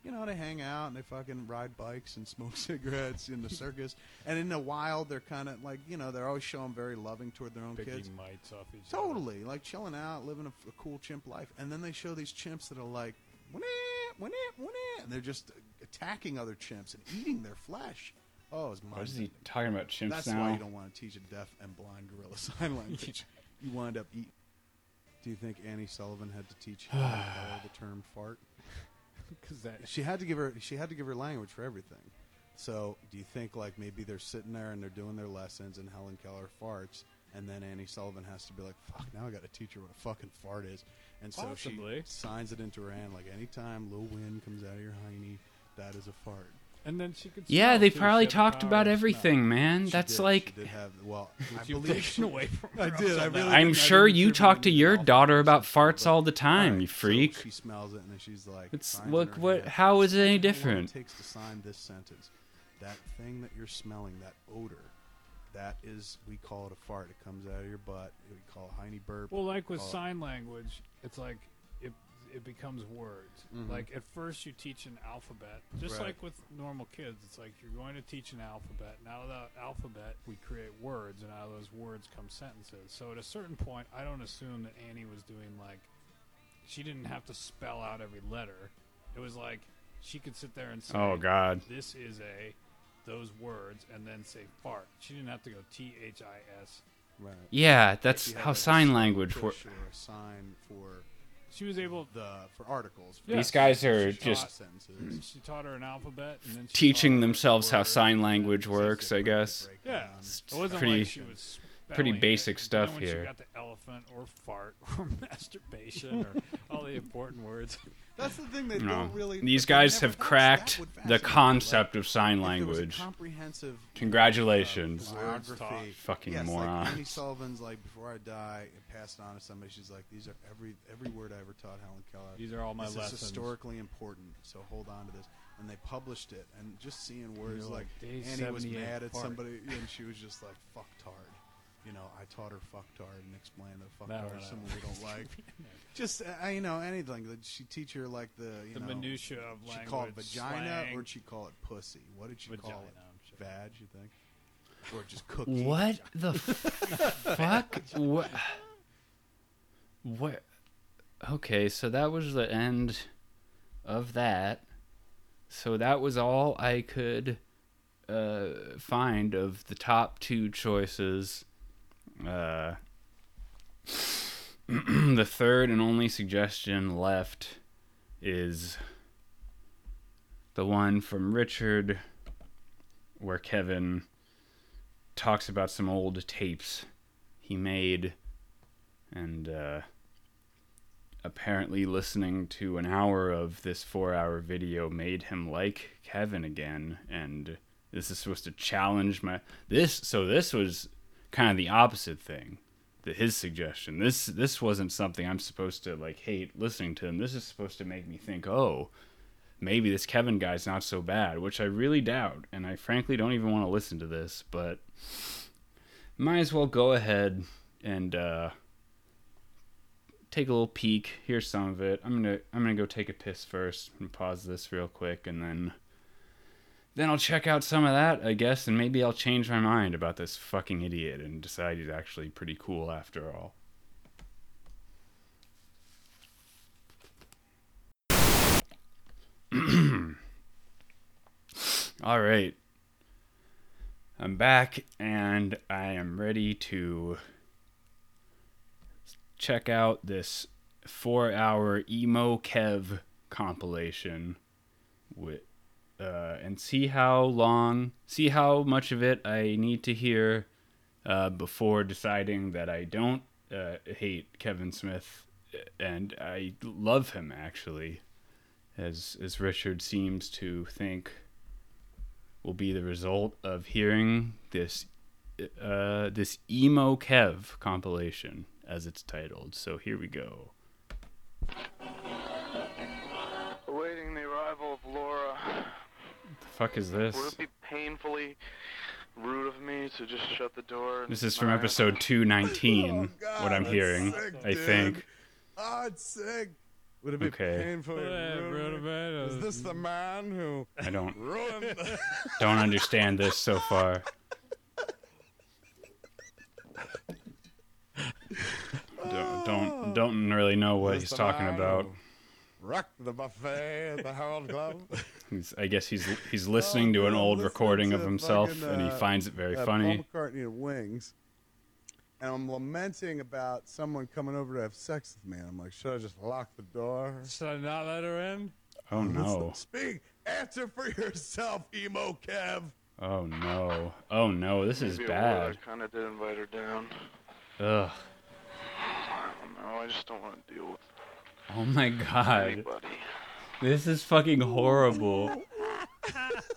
you know, they hang out and they fucking ride bikes and smoke cigarettes in the circus. And in the wild, they're kind of like, you know, they're always showing very loving toward their own Picking kids. mites off each other. Totally, like chilling out, living a, a cool chimp life. And then they show these chimps that are like, "Wah-nah, wah-nah, wah-nah," and they're just attacking other chimps and eating their flesh. Oh, it's What is he talking about chimps now? That's now? why you don't want to teach a deaf and blind gorilla sign language. you wind up eating. Do you think Annie Sullivan had to teach Helen Keller the term fart? Because that She had to give her. She had to give her language for everything. So, do you think like maybe they're sitting there and they're doing their lessons and Helen Keller farts, and then Annie Sullivan has to be like, "Fuck, now I got to teach her what a fucking fart is," and so Possibly. she signs it into her hand like, anytime low wind comes out of your hiney, that is a fart. And then she could. Yeah, they probably She had the talked about everything, smell. man. She That's did- like she did have well. I Which you've believe taken away from her. I did, I up till really now. I'm didn't- I sure didn't you attribute talk to your all daughter to about farts all the time, Alright, you so freak. she smells it and then she's like, It's signs in look her what. hand. How is it any How long different? It takes to sign this sentence. That thing that you're smelling, that odor, that is, we call it a fart. It comes out of your butt. We call it heiny burp. Well, like with Call it- sign language, it's like it it becomes words. Mhm. Like at first you teach an alphabet, just Right. like with normal kids. It's like you're going to teach an alphabet. Now that alphabet, we create words, and out of those words come sentences. So at a certain point, I don't assume that Annie was doing like she didn't have to spell out every letter. It was like she could sit there and say, Oh God. this is a." Those words and then say fart. She didn't have to go T H I S. right. Yeah, that's how sign language push works. Or a sign for She was able the for articles. For Yeah. These guys are she just sentences. She taught her an alphabet, and then teaching themselves how sign language works, I guess. Yeah, down. it wasn't pretty- like she was pretty spelling it. basic stuff when here. She got the elephant or fart or masturbation or all the important words. That's the thing they No. don't really. These guys have cracked the concept Like, of sign if there was a language. comprehensive. Congratulations. uh, Words. Fucking yes, morons. Like Annie Sullivan's like before I die, it passed on to somebody. She's like, these are every every word I ever taught Helen Keller. These are all my this lessons. is historically important, so hold on to this. And they published it, and just seeing words You're like, like, day Annie was mad at apart. somebody, and she was just like fucktard. You know, I taught her fucktard and explained that No, no, no. is someone we don't like. just uh, you know anything. Did she teach her like the you the know minutia of she language. called it vagina slang. or did she call it pussy? What did she Vagina, call it? I'm sure. Vag, you think? Or just cookie? What the fuck? What? What? Okay, so that was the end of that. So that was all I could uh, find of the top two choices. Uh, the third and only suggestion left is the one from Richard, where Kevin talks about some old tapes he made and uh, apparently listening to an hour of this four hour video made him like kevin again. And this is supposed to challenge my this so this was kind of the opposite thing that his suggestion this this wasn't something i'm supposed to like hate listening to him this is supposed to make me think oh maybe this kevin guy's not so bad which i really doubt and i frankly don't even want to listen to this but might as well go ahead and uh, take a little peek. Here's some of it. I'm gonna I'm gonna go take a piss first and pause this real quick, and then then I'll check out some of that, I guess, and maybe I'll change my mind about this fucking idiot and decide he's actually pretty cool after all. all right. I'm back and I am ready to check out this four hour emo Kev compilation with uh, and see how long see how much of it I need to hear uh, before deciding that I don't uh, hate Kevin Smith and I love him actually as as Richard seems to think will be the result of hearing this uh, this emo Kev compilation as it's titled. So here we go. Fuck is this? Would it be painfully rude of me to just shut the door? This is from not episode 219. Oh, God, what I'm hearing, sick, I dude. think. Oh, it's sick. Would it be Okay. painful? Yeah, bro, man, Is this the man who I don't ruined? don't understand this so far. Don't don't, don't really know what Is he's talking about. who Rocked the buffet at the Harold Club. He's, I guess he's he's listening to an Oh, old recording of himself, fucking, and he uh, finds it very uh, funny. Paul McCartney and Wings. And I'm lamenting about someone coming over to have sex with me. And I'm like, should I just lock the door? Should I not let her in? Oh no! Speak. Answer for yourself, emo Kev. Oh no! Oh no! This is Maybe I bad. I kind of did invite her down. Ugh! I don't know. I just don't want to deal with Oh my god! anybody. This is fucking horrible.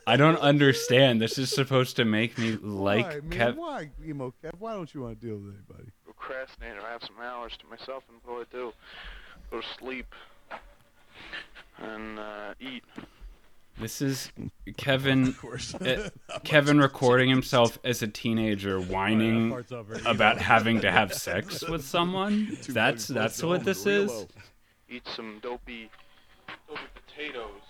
I don't understand. This is supposed to make me like why, man? Kev. Why, emo Kev? Why don't you want to deal with anybody? Procrastinate or have some hours to myself, and what do I do? Go to sleep and uh, eat. This is Kevin. Of course. eh, Kevin recording himself as a teenager whining part's over. about having to have sex with someone. That's that's what this is. Eat some dopey, dopey potatoes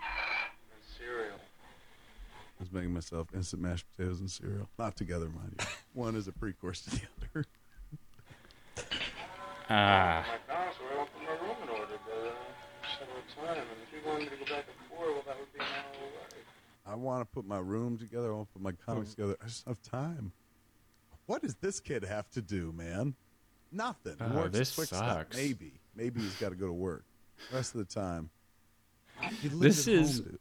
and cereal. I was making myself instant mashed potatoes and cereal. Not together, mind you. One is a pre-course to the other. Ah, My parents were open my room in order, but uh, just have no time. And if you wanted me to go back and forth, well, that would be an hour away. I want to put my room together. I want to put my comics together. I just don't have time. What does this kid have to do, man? Nothing. Uh, he Oh, works this quick stuff. sucks. Maybe. Maybe he's got to go to work. The rest of the time. He This lives at home, is- dude.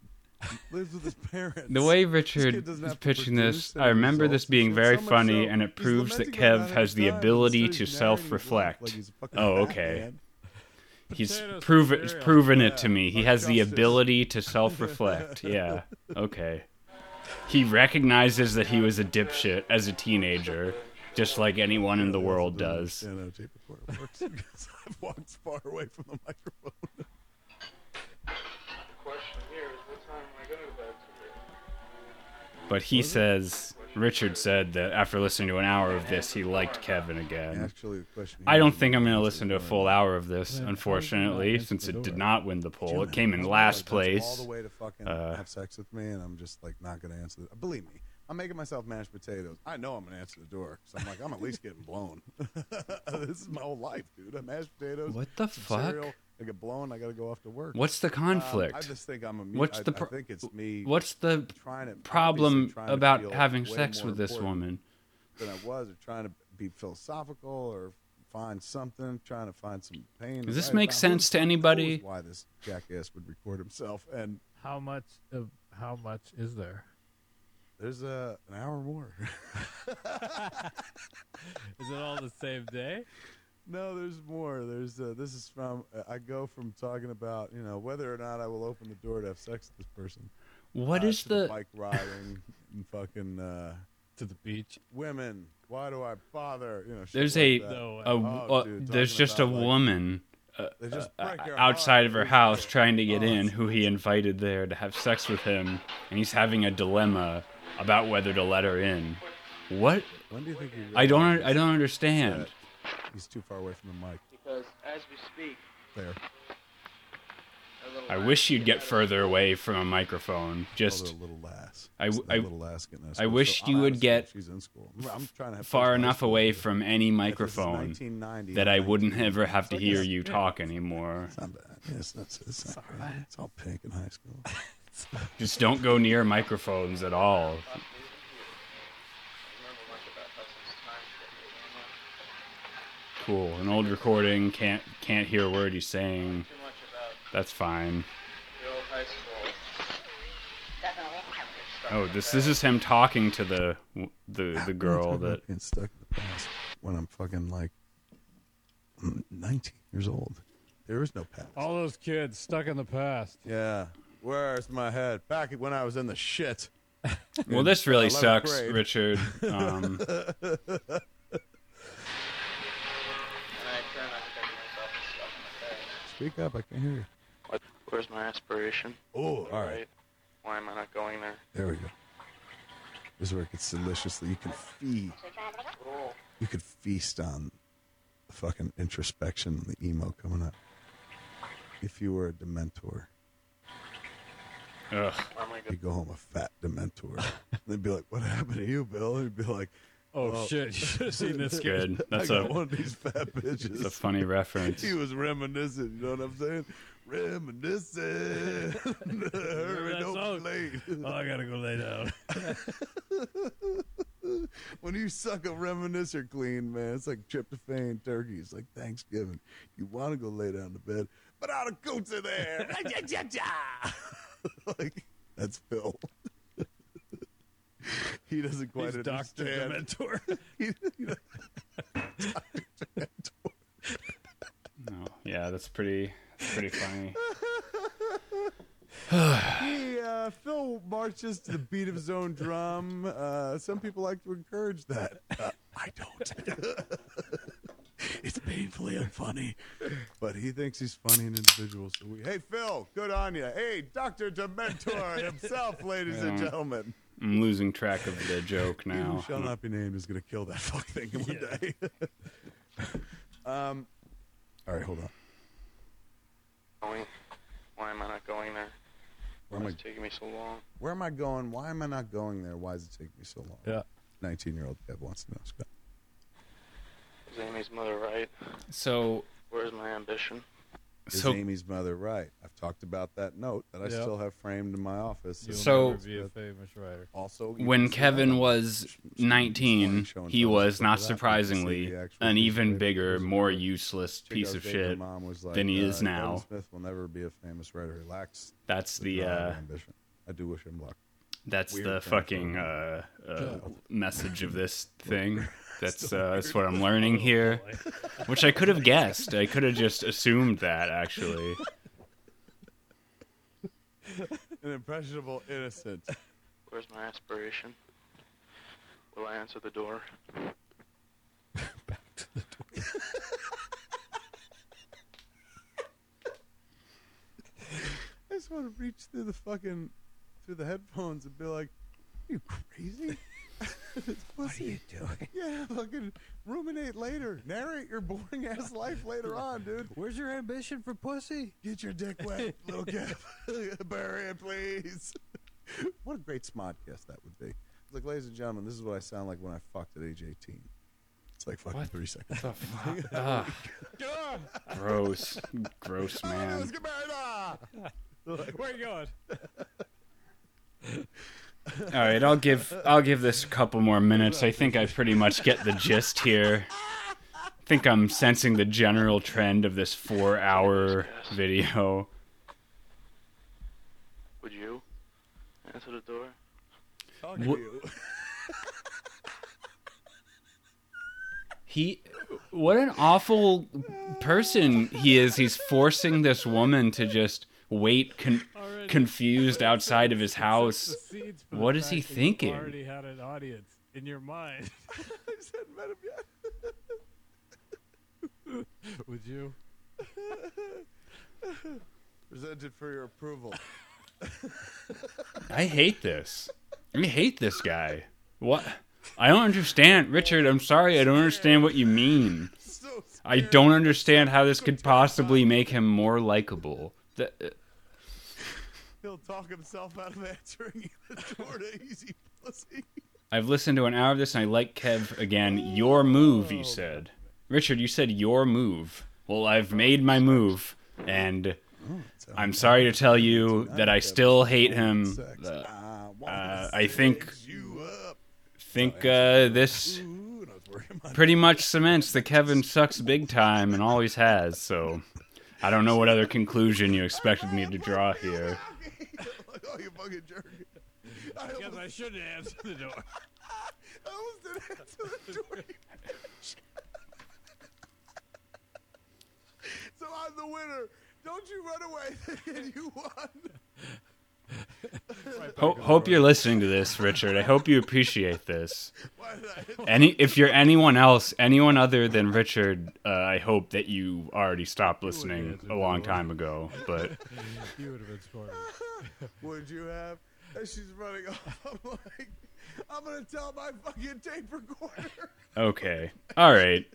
He lives with his parents. the way Richard is pitching this, I remember this being very So funny, so, and it proves that Kev has the ability to he's narrating his life self-reflect. like he's a fucking Oh, Batman. okay. He's proven he's cereal. proven it to me. He or has the ability to self-reflect. yeah. Okay. He recognizes that he was a dipshit as a teenager, just like anyone in the world does. Yeah, no, tape recorder works because I've walked far away from the microphone. The question here is, what time am I going to bed? But he says Richard said that after listening to an hour of this, he liked Kevin again. Actually, the question. I don't think I'm going to listen to a full hour of this, Then unfortunately, is it not since it did not win the poll. Jim, It came in last gonna All place. the way to fucking Uh, have sex with me, and I'm just like not gonna answer. The, believe me, I'm making myself mashed potatoes. I know I'm gonna answer the door, so I'm like, I'm at least getting blown. this is my whole life, dude. I mash potatoes. What the fuck? Cereal, I get blown. I gotta go off to work. What's the Um, conflict? I just think I'm a. What's I, the I think it's me. What's the trying to problem trying about feel having sex with this woman? than I was, or trying to be philosophical, or find something, trying to find some pain. Does this Right make sense to anybody? Why this jackass would record himself? And How much of how much is there? There's a an hour more. Is it all the same day? no, there's more. There's uh, this is from uh, I go from talking about you know whether or not I will open the door to have sex with this person. What uh, is to the bike riding and fucking uh, To the beach? women? Why do I bother? You know, There's like a- that. No. a, Oh, uh, dude, there's talking just a like, woman uh, just uh, break your outside of her house trying to get oh, in who he invited there to have sex with him and he's having a dilemma about whether to let her in what When do you think he i don't i don't understand that He's too far away from the mic. Because as we speak, There. i wish you'd get further away from a microphone Just just a little lass. I w- I- little lass getting I wish So you would get She's in school. I'm trying to have far enough away with from any If this is microphone that I'm wouldn't ever have to It's hear you talk anymore It's not bad. Yes, that's it's, not bad. It's all pink in high school. just don't go near microphones at all remember much about Hudson's time schedule. cool an old recording can't can't hear a word he's saying Too much about that's fine the old high school. Oh, this this is him talking to the the the girl that getting stuck in the past when I'm fucking like mm, 19 years old. There is no past. All those kids stuck in the past. Yeah. Where's my head? Back when I was in the shit. Well, this really sucks, grade. Richard. Um, And I try not to think of myself as stuff in the past. Speak up. I can't hear you. What, where's my aspiration? Oh, all right. Why am I not going there? There we go. This is where it gets deliciously. You can feed. Oh, You could feast on the fucking introspection and the emo coming up. If you were a Dementor, ugh. why am I you go home a fat Dementor. and They'd be like, "What happened to you, Bill?" And he'd be like, Oh, Oh. shit! You should have seen this kid. That's a got one of these fat bitches. it's a funny reference. He was reminiscing. You know what I'm saying? Reminiscing. Hurry, don't song? late. Oh, I gotta go lay down. when you suck a reminiscer clean, man, it's like tryptophan turkey. It's like Thanksgiving. You want to go lay down to bed, but all the goats are there. like that's Phil. he doesn't quite He's Doctor. Dementor. He- he doesn't- Oh, yeah, that's pretty that's pretty funny. he, uh, Phil marches to the beat of his own drum. Uh, some people like to encourage that. Uh, I don't. it's painfully unfunny. But he thinks he's funny and individual. So we, hey, Phil, good on you. Hey, Dr. Dementor himself, ladies and gentlemen. I'm losing track of the joke now. who shall not be named is going to kill that fuck thing one day. um, all right, hold on. going? Why am I not going there? Where am Why I, is it taking me so long? where am I going? Why am I not going there? Why is it taking me so long? Yeah. 19 year old Kev wants to know. Scott. Is Amy's mother right? So Where's my ambition? Is so Amy's mother right? I've talked about that note that I Yeah. still have framed in my office. You'll So- never be a famous writer. also, when Kevin that was sh- sh- 19, he was not that. You can see surprisingly an even bigger, more useless Chico piece of shit. Mom was like, than he uh, is now. Kevin Smith will never be a famous writer. He lacks That's the the uh, ambition. I do wish him luck. That's Weird the fucking uh, uh, message of this thing. That's uh, that's what I'm learning here, which I could have guessed. I could have just assumed that actually. An impressionable innocent. Where's my aspiration? Will I answer the door? Back to the door. I just want to reach through the fucking through the headphones and be like, "Are you crazy? it's you doing? Yeah, fucking ruminate later. Narrate your boring ass life later on, dude. Where's your ambition for pussy? Get your dick wet, little Kev. Bury it, please. what a great smod guest that would be. Like, ladies and gentlemen, this is what I sound like when I fucked at age 18. It's like fucking three seconds. Ugh, gross, gross man. Let's get married. Ah! Where you going? All right, I'll give I'll give this a couple more minutes. I think I pretty much get the gist here. I think I'm sensing the general trend of this four-hour video. Would you answer the door? Talking What- to you. He, what an awful person he is. He's forcing this woman to just wait con- confused outside of his house. The seeds for What the is he fact you thinking? Already had an audience in your mind. I just hadn't met him yet. Would you? Presented for your approval. I hate this. I hate this guy. What? I don't understand, Richard. I'm sorry. I don't understand what you mean. I don't understand how this could possibly make him more likable. The, uh, He'll talk himself out of answering the door to easy pussy. I've listened to an hour of this and I like Kev again. Your move, you said. Richard, you said your move. Well, I've made my move, and I'm sorry to tell you that I still hate him. Uh, I uh, I think sex you up. think uh, this Ooh, and I was working my pretty much cements that Kevin sucks big time and always has. So I don't know what other conclusion you expected me to draw here. oh, you fucking jerk. I Because almost, I shouldn't answer the door. I almost didn't answer the door. so I'm the winner. Don't you run away thinking you won. Ho- hope you're listening to this, Richard. I hope you appreciate this. Why did I hit Any, if you're anyone else, anyone other than Richard, uh, I hope that you already stopped listening a long time ago. But You would have been smarter. Would you have? And she's running off. I'm like, I'm gonna tell my fucking tape recorder. okay, all right,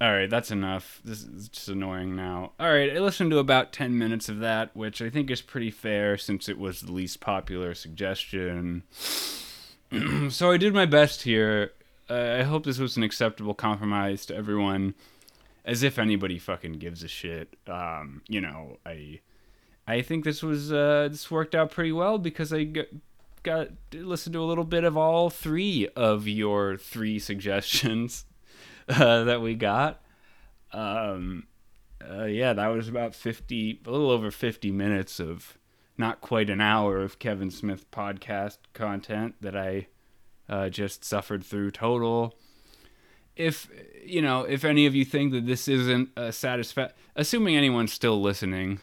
all right, that's enough. This is just annoying now. All right, I listened to about ten minutes of that, which I think is pretty fair since it was the least popular suggestion. so I did my best here. Uh, I hope this was an acceptable compromise to everyone. As if anybody fucking gives a shit. Um, you know, I I think this was uh, this worked out pretty well because I got, got to listen to a little bit of all three of your three suggestions uh, that we got. Um, uh, yeah, that was about fifty, a little over fifty minutes of not quite an hour of Kevin Smith podcast content that I uh, just suffered through total. If you know, if any of you think that this isn't a satisfa- assuming anyone's still listening,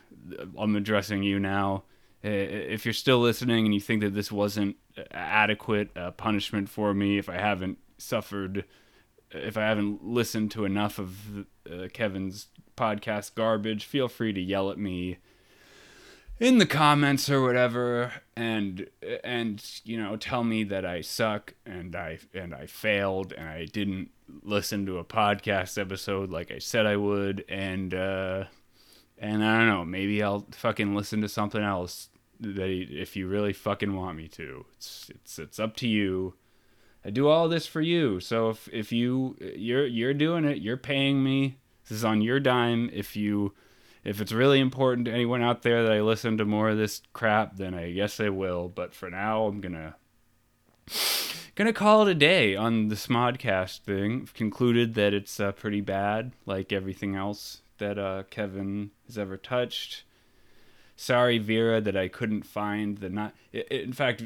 I'm addressing you now. Uh, If you're still listening and you think that this wasn't adequate uh, punishment for me, if I haven't suffered, if I haven't listened to enough of uh, Kevin's podcast garbage, feel free to yell at me in the comments or whatever. And and you know tell me that I suck and I and I failed and I didn't listen to a podcast episode like I said I would. And uh and I don't know maybe I'll fucking listen to something else that if you really fucking want me to. It's it's it's up to you I do all this for you so if if you you're you're doing it you're paying me this is on your dime if you if it's really important to anyone out there that I listen to more of this crap, then I guess I will. But for now, I'm gonna gonna call it a day on the Smodcast thing. I've concluded that it's uh, pretty bad, like everything else that uh, Kevin has ever touched. Sorry, Vera, that I couldn't find the not. In fact,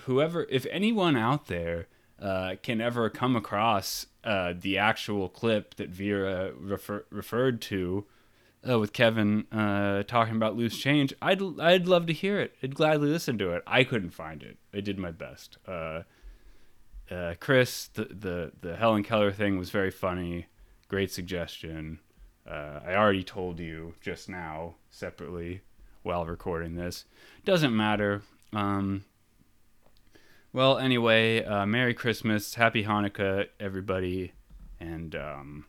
whoever, if anyone out there uh, can ever come across uh, the actual clip that Vera refer- referred to uh, with Kevin uh, talking about loose change, I'd I'd love to hear it. I'd gladly listen to it. I couldn't find it. I did my best. Uh, uh, Chris, the, the the Helen Keller thing was very funny. Great suggestion. Uh, I already told you just now separately while recording this. Doesn't matter. Um, well, anyway, uh, Merry Christmas, Happy Hanukkah, everybody, and um,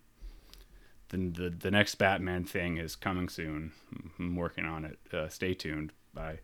the, the the next Batman thing is coming soon. I'm working on it. Uh, stay tuned. Bye.